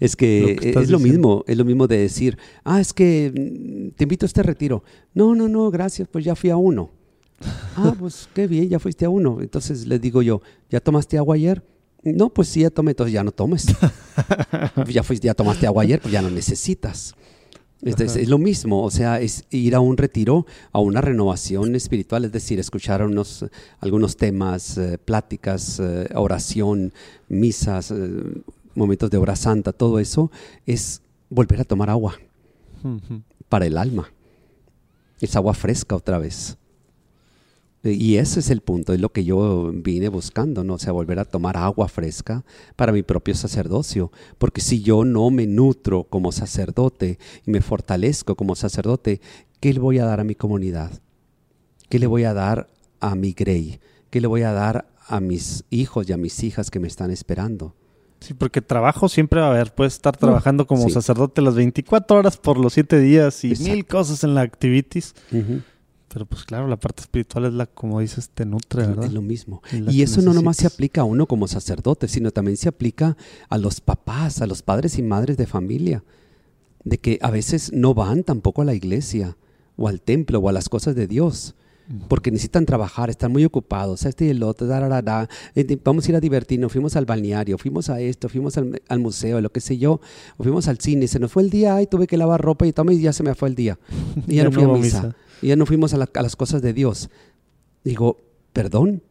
Es que, es lo mismo, es lo mismo de decir, ah, es que mm, te invito a este retiro. No, no, no, gracias, pues ya fui a uno. ah, pues qué bien, ya fuiste a uno. Entonces les digo yo, ¿ya tomaste agua ayer? No, pues sí, ya tomé, entonces ya no tomes. ya, fuiste, ya tomaste agua ayer, pues ya no necesitas. Es lo mismo, o sea, es ir a un retiro, a una renovación espiritual, es decir, escuchar unos, algunos temas, eh, pláticas, eh, oración, misas, eh, momentos de obra santa, todo eso es volver a tomar agua para el alma. Es agua fresca otra vez. Y ese es el punto, es lo que yo vine buscando, ¿no? O sea, volver a tomar agua fresca para mi propio sacerdocio. Porque si yo no me nutro como sacerdote y me fortalezco como sacerdote, ¿qué le voy a dar a mi comunidad? ¿Qué le voy a dar a mi grey? ¿Qué le voy a dar a mis hijos y a mis hijas que me están esperando? Sí, porque trabajo siempre va a haber. Puedes estar trabajando como sacerdote las 24 horas por los 7 días y mil cosas en la activities Pero pues claro, la parte espiritual es la, como dices, te nutre, ¿verdad? Es lo mismo. Y eso no nomás se aplica a uno como sacerdote, sino también se aplica a los papás, a los padres y madres de familia, de que a veces no van tampoco a la iglesia o al templo o a las cosas de Dios, porque necesitan trabajar, están muy ocupados, este y el otro, da, da, da. Eh, vamos a ir a divertirnos, fuimos al balneario, fuimos a esto, fuimos al, al museo, lo que sé yo, o fuimos al cine, se nos fue el día, ay, tuve que lavar ropa y toma y ya se me fue el día. Y ya, no fui a misa. Y ya no fuimos a, la- a las cosas de Dios. Digo, perdón,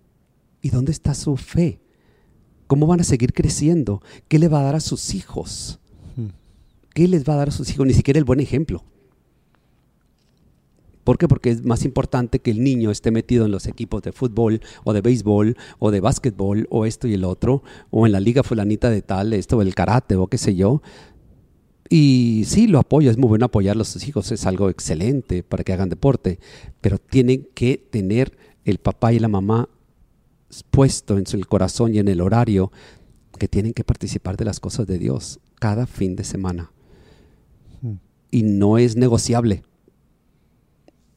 ¿y dónde está su fe? ¿Cómo van a seguir creciendo? ¿Qué le va a dar a sus hijos? Mm. ¿Qué les va a dar a sus hijos? Ni siquiera el buen ejemplo. ¿Por qué? Porque es más importante que el niño esté metido en los equipos de fútbol o de béisbol o de básquetbol o esto y el otro, o en la liga fulanita de tal, esto, o el karate o qué sé yo. Y sí, lo apoyo, es muy bueno apoyar a sus hijos, es algo excelente para que hagan deporte, pero tienen que tener el papá y la mamá puesto en su el corazón y en el horario que tienen que participar de las cosas de Dios cada fin de semana. Mm. Y no es negociable.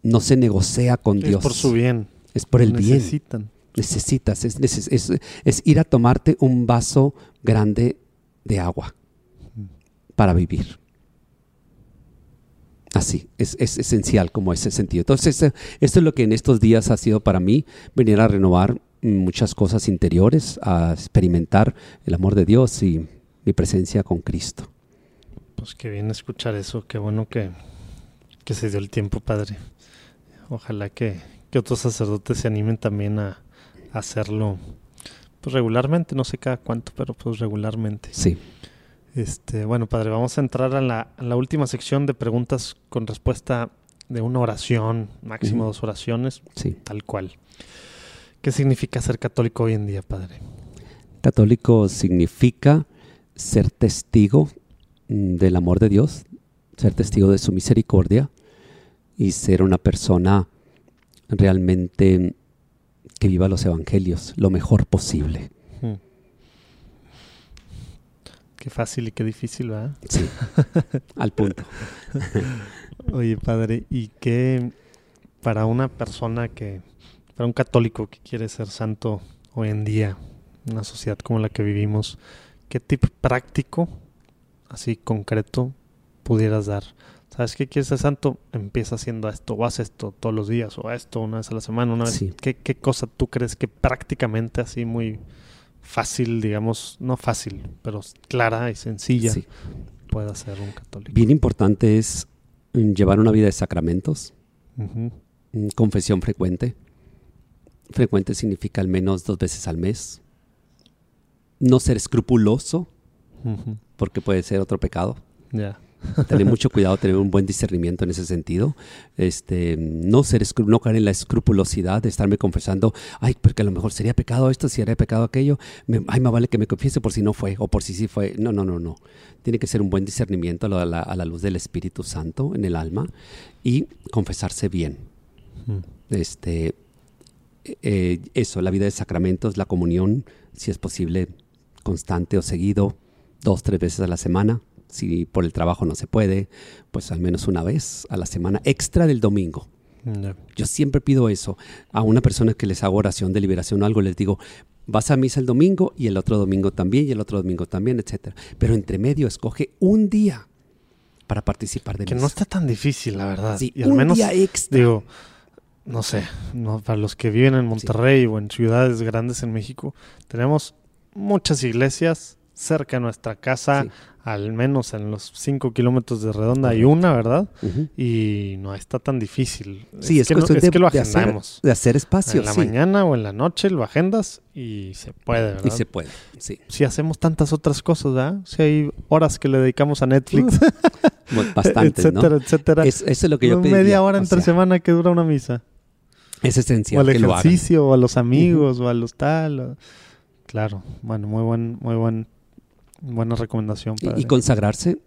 No se negocia con Es Dios. por su bien. Es por el bien. Necesitan. Necesitas, es, es- es ir a tomarte un vaso grande de agua para vivir. Así, es, es esencial como ese sentido. Entonces, eh, esto es lo que en estos días ha sido para mí, venir a renovar muchas cosas interiores, a experimentar el amor de Dios y mi presencia con Cristo. Pues qué bien escuchar eso, qué bueno que, que se dio el tiempo, padre. Ojalá que, que otros sacerdotes se animen también a, a hacerlo pues regularmente, no sé cada cuánto, pero pues regularmente. Sí, Este, bueno, padre, vamos a entrar a la, a la última sección de preguntas con respuesta de una oración, máximo dos oraciones, sí. tal cual. ¿Qué significa ser católico hoy en día, padre? Católico significa ser testigo mm, del amor de Dios, ser testigo de su misericordia y ser una persona realmente que viva los evangelios lo mejor posible. Hmm. Qué fácil y qué difícil, ¿verdad? Sí, al punto. Oye, padre, ¿y qué para una persona que, para un católico que quiere ser santo hoy en día, en una sociedad como la que vivimos, qué tip práctico, así concreto, pudieras dar? ¿Sabes qué quieres ser santo? Empieza haciendo esto, o haz esto todos los días, o esto una vez a la semana, una vez. Sí. ¿Qué, ¿Qué cosa tú crees que prácticamente así muy fácil, digamos, no fácil, pero clara y sencilla Sí. pueda ser un católico? Bien importante es mm, llevar una vida de sacramentos, mm, confesión frecuente. Frecuente significa al menos dos veces al mes. No ser escrupuloso, porque puede ser otro pecado. Ya. tener mucho cuidado, tener un buen discernimiento en ese sentido. Este, no ser no caer en la escrupulosidad de estarme confesando, ay, porque a lo mejor sería pecado esto, si era pecado aquello, me, ay, más vale que me confiese por si no fue o por si sí fue. No, no, no, no. Tiene que ser un buen discernimiento la- a la luz del Espíritu Santo en el alma y confesarse bien. Mm. Este, eh, eso, la vida de sacramentos, la comunión, si es posible, constante o seguido, dos, tres veces a la semana. Si por el trabajo no se puede, pues al menos una vez a la semana, extra del domingo. Ya. Yo siempre pido eso a una persona que les hago oración de liberación o algo, les digo, vas a misa el domingo y el otro domingo también y el otro domingo también, etcétera. Pero entre medio escoge un día para participar de Que misa. no está tan difícil, la verdad. Sí, y al un menos, día extra. digo, no sé, no, para los que viven en Monterrey o en ciudades grandes en México, tenemos muchas iglesias cerca de nuestra casa, Sí. Al menos en los 5 kilómetros de redonda hay una, ¿verdad? Y no está tan difícil. Sí, es, que, no- es de, que lo de hacer, agendamos. de hacer espacio. en la sí. mañana o en la noche lo agendas y se puede, ¿verdad? Y se puede, sí. Si hacemos tantas otras cosas, ¿verdad? Si hay horas que le dedicamos a Netflix, Bueno, Bastantes, etcétera, ¿no? etcétera. Es- eso es lo que yo Media pediría, hora o entre sea, semana que dura una misa. Es O esencial al que lo hagan. ejercicio, o a los amigos, o a los tal. o- Claro, bueno, muy buen, muy buen, buena recomendación. Y- padre. Y, consagrarse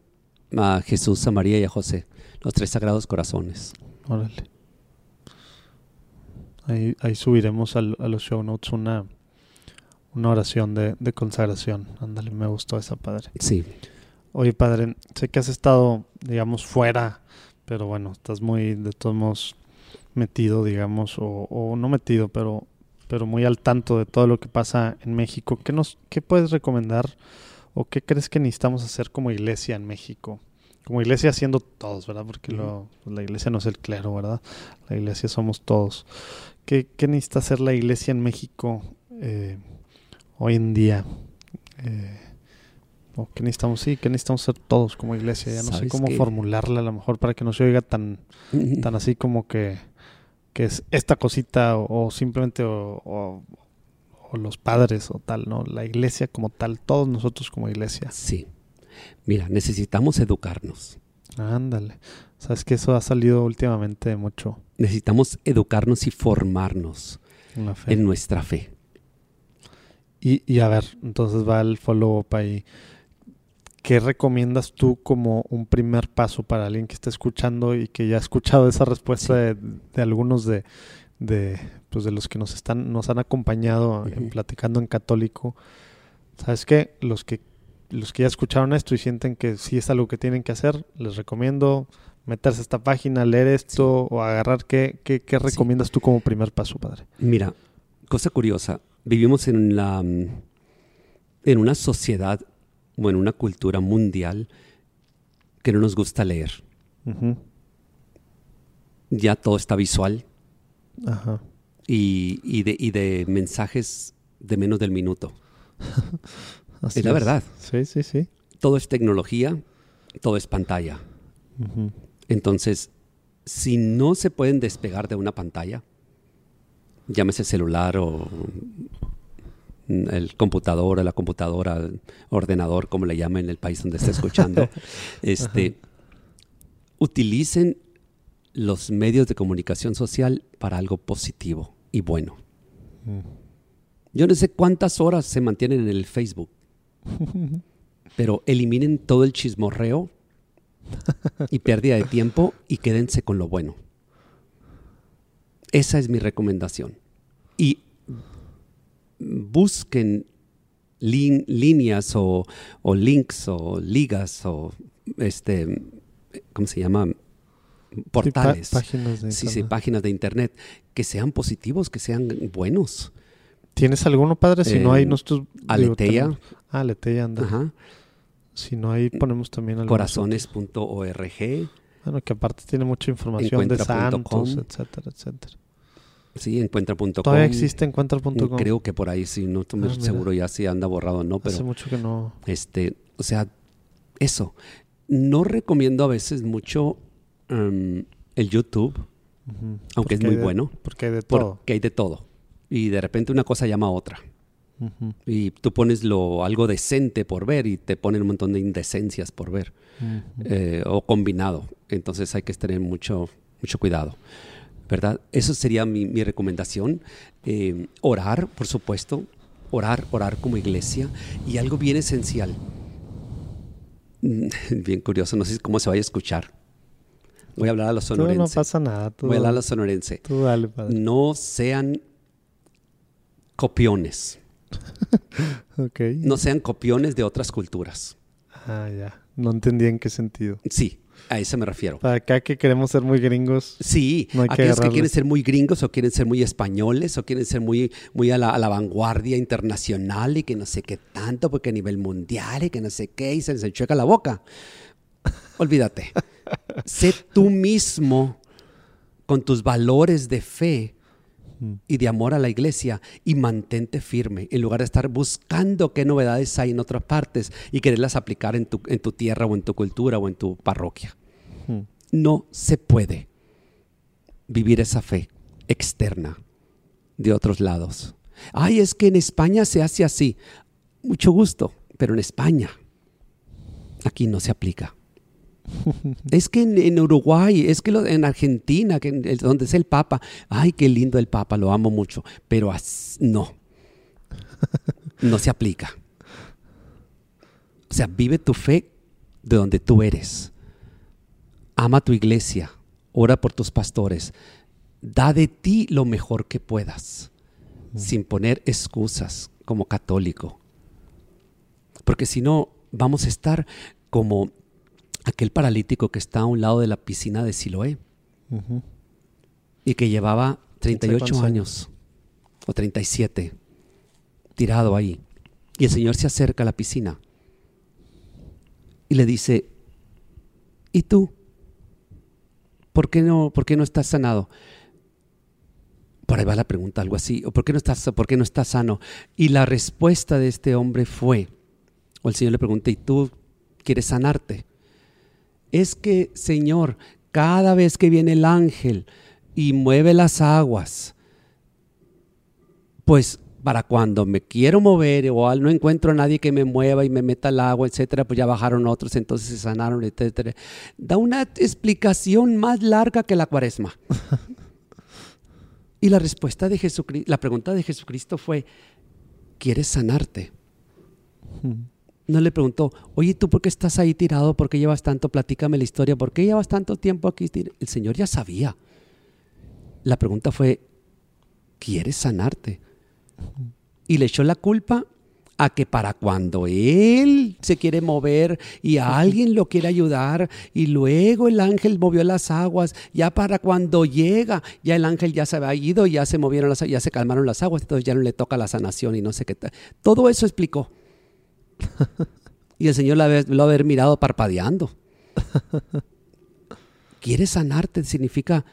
a Jesús, a María y a José, los tres sagrados corazones. Órale. Ahí, ahí subiremos al- a los show notes una, una oración de, de consagración. Ándale, me gustó esa, padre. Sí, Oye, padre, sé que has estado, digamos, fuera, pero bueno, estás muy, de todos modos, metido, digamos, o, o no metido, pero, pero muy al tanto de todo lo que pasa en México, ¿qué, nos, qué puedes recomendar o qué crees que necesitamos hacer como iglesia en México? Como iglesia siendo todos, ¿verdad? Porque lo, pues, la iglesia no es el clero, ¿verdad? La iglesia somos todos. ¿Qué, qué necesita hacer la iglesia en México eh, hoy en día? Eh, o qué necesitamos, sí, qué necesitamos hacer todos como iglesia. Ya no sé ¿Sabes cómo qué? formularla a lo mejor para que no se oiga tan, tan así como que, que es esta cosita o, o simplemente o, o- o los padres o tal, ¿no? La iglesia como tal, todos nosotros como iglesia. Sí. Mira, necesitamos educarnos. Ándale. Sabes que eso ha salido últimamente mucho Necesitamos educarnos y formarnos en la fe. en nuestra fe. Y, y a ver, entonces va el follow-up ahí. ¿Qué recomiendas tú como un primer paso para alguien que está escuchando y que ya ha escuchado esa respuesta de, de algunos de, de, pues de los que nos están, nos han acompañado en platicando en católico? ¿Sabes qué? Los que, los que ya escucharon esto y sienten que sí es algo que tienen que hacer, les recomiendo meterse a esta página, leer esto o agarrar. ¿Qué, qué, qué Sí. recomiendas tú como primer paso, padre? Mira, cosa curiosa, vivimos en la en una sociedad o en una cultura mundial que no nos gusta leer. Ya todo está visual Ajá. y, y de, y de mensajes de menos del minuto. Así Es la verdad. Sí, sí, sí. Todo es tecnología, todo es pantalla. Entonces, si no se pueden despegar de una pantalla, llámese celular o el computador, o la computadora, el ordenador, como le llamen en el país donde esté escuchando, este, utilicen los medios de comunicación social para algo positivo y bueno. Mm. Yo no sé cuántas horas se mantienen en el Facebook, pero eliminen todo el chismorreo y pérdida de tiempo y quédense con lo bueno. Esa es mi recomendación. Y busquen lin- líneas o, o links o ligas o este, ¿cómo se llama? Portales. Sí, páginas de Sí, sí, internet. páginas de internet que sean positivos, que sean buenos. ¿Tienes alguno, padre? Si no hay, Eh, no estoy... Aleteia. Ah, Aleteia, anda. Ajá. Si no hay, ponemos también Corazones.org. Bueno, que aparte tiene mucha información de Encuentra.com. santos, etcétera, etcétera. Sí, encuentra.com. Todavía existe encuentra.com. Creo que por ahí sí, no estoy Ah, seguro ya si anda borrado o no, Hace pero mucho que no... este, o sea, eso. No recomiendo a veces mucho em, el YouTube, aunque es muy de- bueno, Porque hay de todo. porque hay de todo. Y de repente una cosa llama a otra. Y tú pones lo, algo decente por ver y te ponen un montón de indecencias por ver. Eh, o combinado. Entonces hay que tener mucho, mucho cuidado. ¿Verdad? Eso sería mi, mi recomendación. Eh, orar, por supuesto. Orar, orar como iglesia. Y algo bien esencial. Bien curioso, no sé cómo se vaya a escuchar. Voy a hablar a los Tú no sonorenses. pasa nada. Tú, Voy a hablar a los sonorenses. tú dale, padre. No sean copiones. Ok. No sean copiones de otras culturas. Ah, ya. No entendí en qué sentido. Sí, a eso me refiero. Para acá que queremos ser muy gringos. Sí, No que aquellos que quieren ser muy gringos o quieren ser muy españoles o quieren ser muy, muy a, la, a la vanguardia internacional y que no sé qué tanto, porque a nivel mundial y que no sé qué, y se les enchueca la boca. Olvídate. sé tú mismo con tus valores de fe Mm. y de amor a la iglesia y mantente firme en lugar de estar buscando qué novedades hay en otras partes y quererlas aplicar en tu, en tu tierra o en tu cultura o en tu parroquia. Mm. No se puede vivir esa fe externa de otros lados. Ay, es que en España se hace así. Mucho gusto, pero en España aquí no se aplica. Es que en, en Uruguay, es que lo- en Argentina, que en- el- donde es el Papa, ay, qué lindo el Papa, lo amo mucho, pero as- no, no se aplica. O sea, vive tu fe de donde tú eres. Ama tu iglesia, ora por tus pastores, da de ti lo mejor que puedas, sin poner excusas como católico. Porque si no, vamos a estar como aquel paralítico que está a un lado de la piscina de Siloé. Y que llevaba 38 cuántos años o 37 tirado ahí. Y el Señor se acerca a la piscina y le dice, ¿y tú? ¿Por qué no, por qué no estás sanado? Por ahí va la pregunta, algo así. ¿O por qué no estás, por qué no estás sano? Y la respuesta de este hombre fue, o el Señor le pregunta, ¿y tú quieres sanarte? Es que, Señor, cada vez que viene el ángel y mueve las aguas, pues para cuando me quiero mover o no encuentro a nadie que me mueva y me meta al agua, etcétera, pues ya bajaron otros, entonces se sanaron, etcétera. Da una explicación más larga que la cuaresma. y la respuesta de Jesucristo, la pregunta de Jesucristo fue, ¿quieres sanarte? No le preguntó, oye, ¿tú por qué estás ahí tirado? ¿Por qué llevas tanto? Platícame la historia. ¿Por qué llevas tanto tiempo aquí? tir-?" El Señor ya sabía. La pregunta fue, ¿quieres sanarte? Y le echó la culpa a que para cuando él se quiere mover y a alguien lo quiere ayudar y luego el ángel movió las aguas, ya para cuando llega, ya el ángel ya se había ido, ya se movieron las ya se calmaron las aguas, entonces ya no le toca la sanación y no sé qué tal. Todo eso explicó. Y el Señor lo haber, lo haber mirado parpadeando. ¿Quieres sanarte? Significa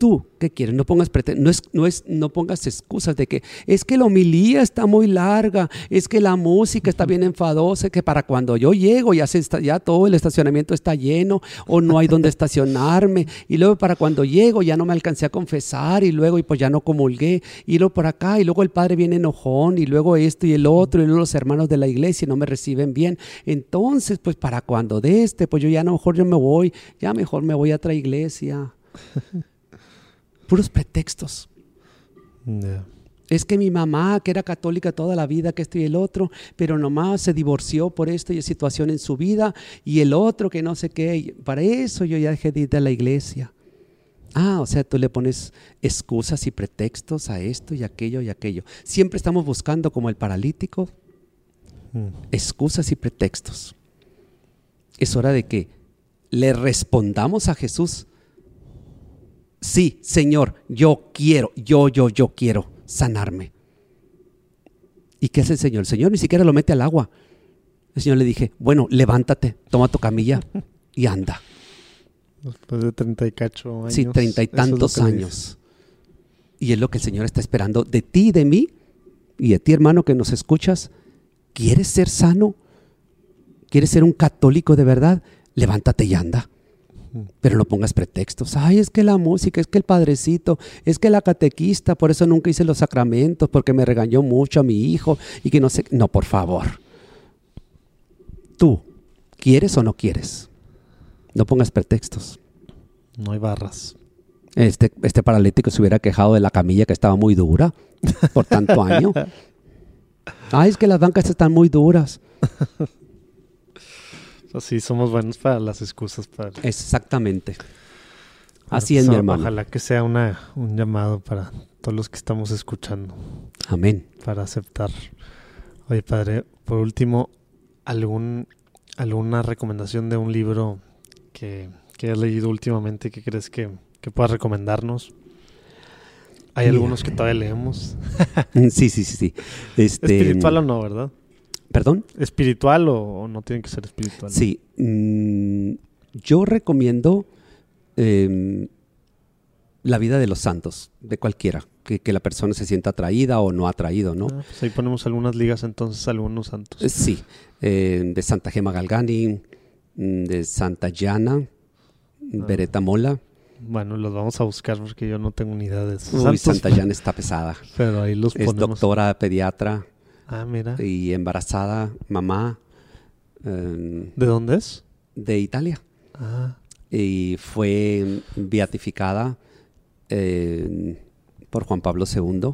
tú qué quieres. No pongas no es, no es, no pongas excusas de que es que la homilía está muy larga, es que la música está bien enfadosa, que para cuando yo llego ya se está, ya todo el estacionamiento está lleno o no hay donde estacionarme y luego para cuando llego ya no me alcancé a confesar y luego y pues ya no comulgué y luego por acá y luego el padre viene enojón y luego esto y el otro y luego los hermanos de la iglesia no me reciben bien. Entonces, pues para cuando de este, pues yo ya a lo mejor yo me voy, ya mejor me voy a otra iglesia. Puros pretextos. Es que mi mamá, que era católica toda la vida, que esto y el otro, pero nomás se divorció por esto y situación en su vida, y el otro que no sé qué. Para eso yo ya dejé de ir a la iglesia. Ah, o sea, tú le pones excusas y pretextos a esto y aquello y aquello. Siempre estamos buscando, como el paralítico, Mm. excusas y pretextos. Es hora de que le respondamos a Jesús. Sí, Señor, yo quiero, yo, yo, yo quiero sanarme. ¿Y qué hace el Señor? El Señor ni siquiera lo mete al agua. El Señor le dije, bueno, levántate, toma tu camilla y anda. Después de treinta y cacho años. Sí, treinta y es tantos años. Y es lo que el Señor está esperando de ti y de mí y de ti, hermano, que nos escuchas. ¿Quieres ser sano? ¿Quieres ser un católico de verdad? Levántate y anda. Pero no pongas pretextos. Ay, es que la música, es que el padrecito, es que la catequista, por eso nunca hice los sacramentos, porque me regañó mucho a mi hijo y que no sé. No, por favor. Tú, ¿quieres o no quieres? No pongas pretextos. No hay barras. Este, este paralítico se hubiera quejado de la camilla que estaba muy dura por tanto año. Ay, es que las bancas están muy duras. Así somos buenos para las excusas. Para... Exactamente. Así es, pues, mi o- hermano. Ojalá que sea una, un llamado para todos los que estamos escuchando, Amén. para aceptar. Oye, padre, por último, algún alguna recomendación de un libro que, que has leído últimamente que crees que, que puedas recomendarnos. Hay Mira. algunos que todavía leemos. Sí, sí, sí, sí. Este, Espiritual o no, ¿verdad? ¿Perdón? ¿Espiritual o, no tiene que ser espiritual? Sí. mm, yo recomiendo em, la vida de los santos, de cualquiera, que, que la persona se sienta atraída o no atraído, ¿no? Ah, pues ahí ponemos algunas ligas entonces, algunos santos. Eh, Sí, eh, de Santa Gema Galgani, mm, de Santa Llana, Ah. Beretta Mola. Bueno, los vamos a buscar porque yo no tengo ni idea de Uy, santos, Santa Llana está pesada. Pero ahí los Es ponemos. doctora pediatra Ah, mira. y embarazada, mamá eh, ¿De dónde es? de Italia. Ah, Y fue beatificada eh, por Juan Pablo II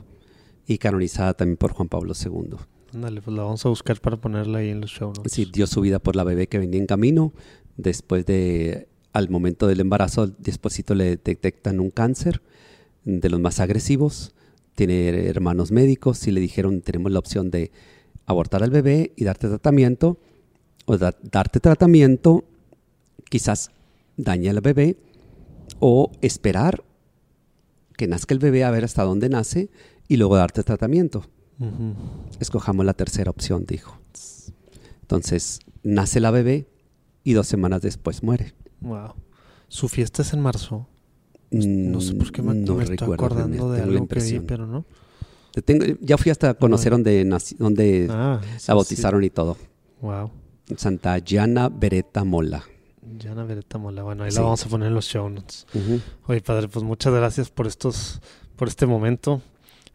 y canonizada también por Juan Pablo II. ándale, pues la vamos a buscar para ponerla ahí en los show notes. Sí, dio su vida por la bebé que venía en camino. Después de, al momento del embarazo, despuésito le detectan un cáncer de los más agresivos. Tiene hermanos médicos y le dijeron, tenemos la opción de abortar al bebé y darte tratamiento, o da- darte tratamiento, quizás dañe al bebé, o esperar que nazca el bebé a ver hasta dónde nace y luego darte tratamiento. Escojamos la tercera opción, dijo. Entonces, nace la bebé y dos semanas después muere. Wow. Su fiesta es en marzo. No sé por qué me, Mm, No me estoy acordando de algo que vi, pero no. Te tengo- ya fui hasta conocer Ah. donde, nací- donde Ah, sí, la bautizaron y todo. Wow. Santa Yana Beretta Mola. Yana Beretta Mola. Bueno, ahí Sí. la vamos a poner en los show notes. Oye, padre, pues muchas gracias por estos, por este momento.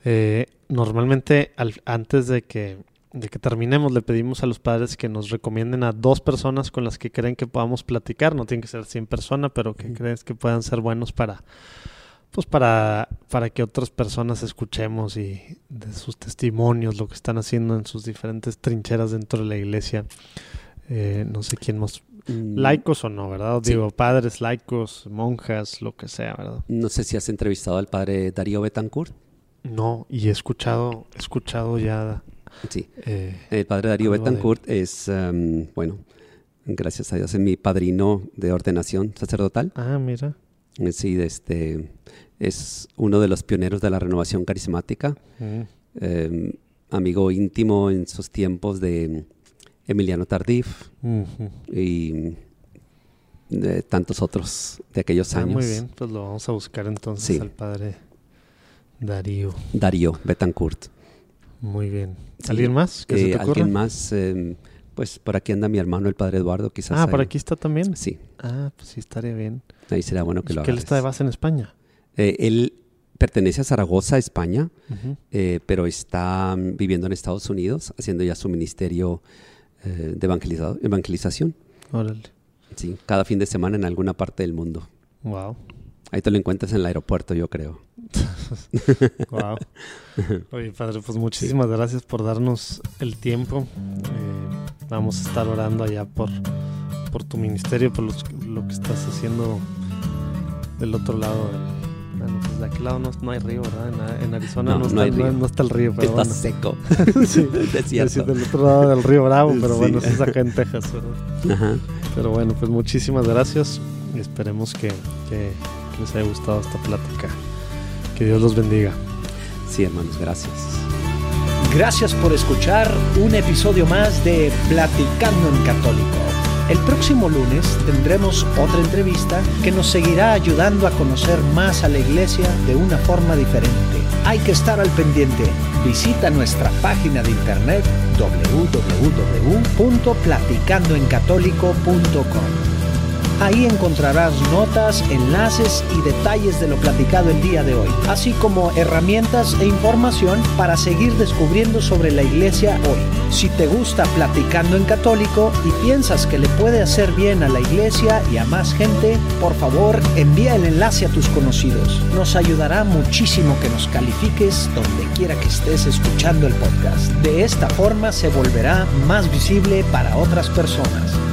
Eh, normalmente, al- antes de que, de que terminemos, le pedimos a los padres que nos recomienden a dos personas con las que creen que podamos platicar. No tienen que ser 100 personas, pero que crees que puedan ser buenos para, pues para, para que otras personas escuchemos y de sus testimonios, lo que están haciendo en sus diferentes trincheras dentro de la iglesia. Eh, no sé quién más. Laicos o no, ¿verdad? Sí. Digo, padres, laicos, monjas, lo que sea, ¿verdad? No sé si has entrevistado al padre Darío Betancourt. No, y he escuchado, he escuchado ya. Sí. eh, El padre Darío de- Betancourt es, em, bueno, gracias a Dios, es mi padrino de ordenación sacerdotal. ah, mira. Eh, Sí, este, es uno de los pioneros de la renovación carismática. Mm, em, amigo íntimo en sus tiempos de Emiliano Tardif y de tantos otros de aquellos Ah, años. muy bien, pues lo vamos a buscar entonces Sí. al padre Darío. Darío Betancourt. Muy bien. Sí. ¿Alguien más se Eh, te? ¿Alguien más? Em, pues por aquí anda mi hermano, el padre Eduardo, quizás. Ah, por aquí está también. Sí, Ah, pues sí, estaría bien. ahí será bueno que Es lo que él hagas. está de base en España. Eh, él pertenece a Zaragoza, España, eh, pero está mm, viviendo en Estados Unidos, haciendo ya su ministerio de evangelizado- evangelización. Órale. Sí, cada fin de semana en alguna parte del mundo. Wow. Ahí te lo encuentras en el aeropuerto, yo creo. Wow. Oye, padre, pues muchísimas gracias por darnos el tiempo. Eh, vamos a estar orando allá por, por tu ministerio, por los- lo que estás haciendo del otro lado. del- ah, no, pues de aquel lado no, no hay río, ¿verdad? En, en Arizona No, está, hay río. no está el río, pero Está bueno. seco. sí, Es sí, del otro lado del río Bravo, pero bueno, eso es acá en Texas, ¿verdad? Ajá. Pero bueno, pues muchísimas gracias esperemos que les haya gustado esta plática. Que Dios los bendiga. Sí, hermanos, gracias. Gracias por escuchar un episodio más de Platicando en Católico. El próximo lunes tendremos otra entrevista que nos seguirá ayudando a conocer más a la iglesia de una forma diferente. Hay que estar al pendiente. Visita nuestra página de internet www.platicandoencatólico.com. Ahí encontrarás notas, enlaces y detalles de lo platicado el día de hoy, así como herramientas e información para seguir descubriendo sobre la iglesia hoy. Si te gusta Platicando en Católico y piensas que le puede hacer bien a la iglesia y a más gente, por favor envía el enlace a tus conocidos. Nos ayudará muchísimo que nos califiques donde quiera que estés escuchando el podcast. De esta forma se volverá más visible para otras personas.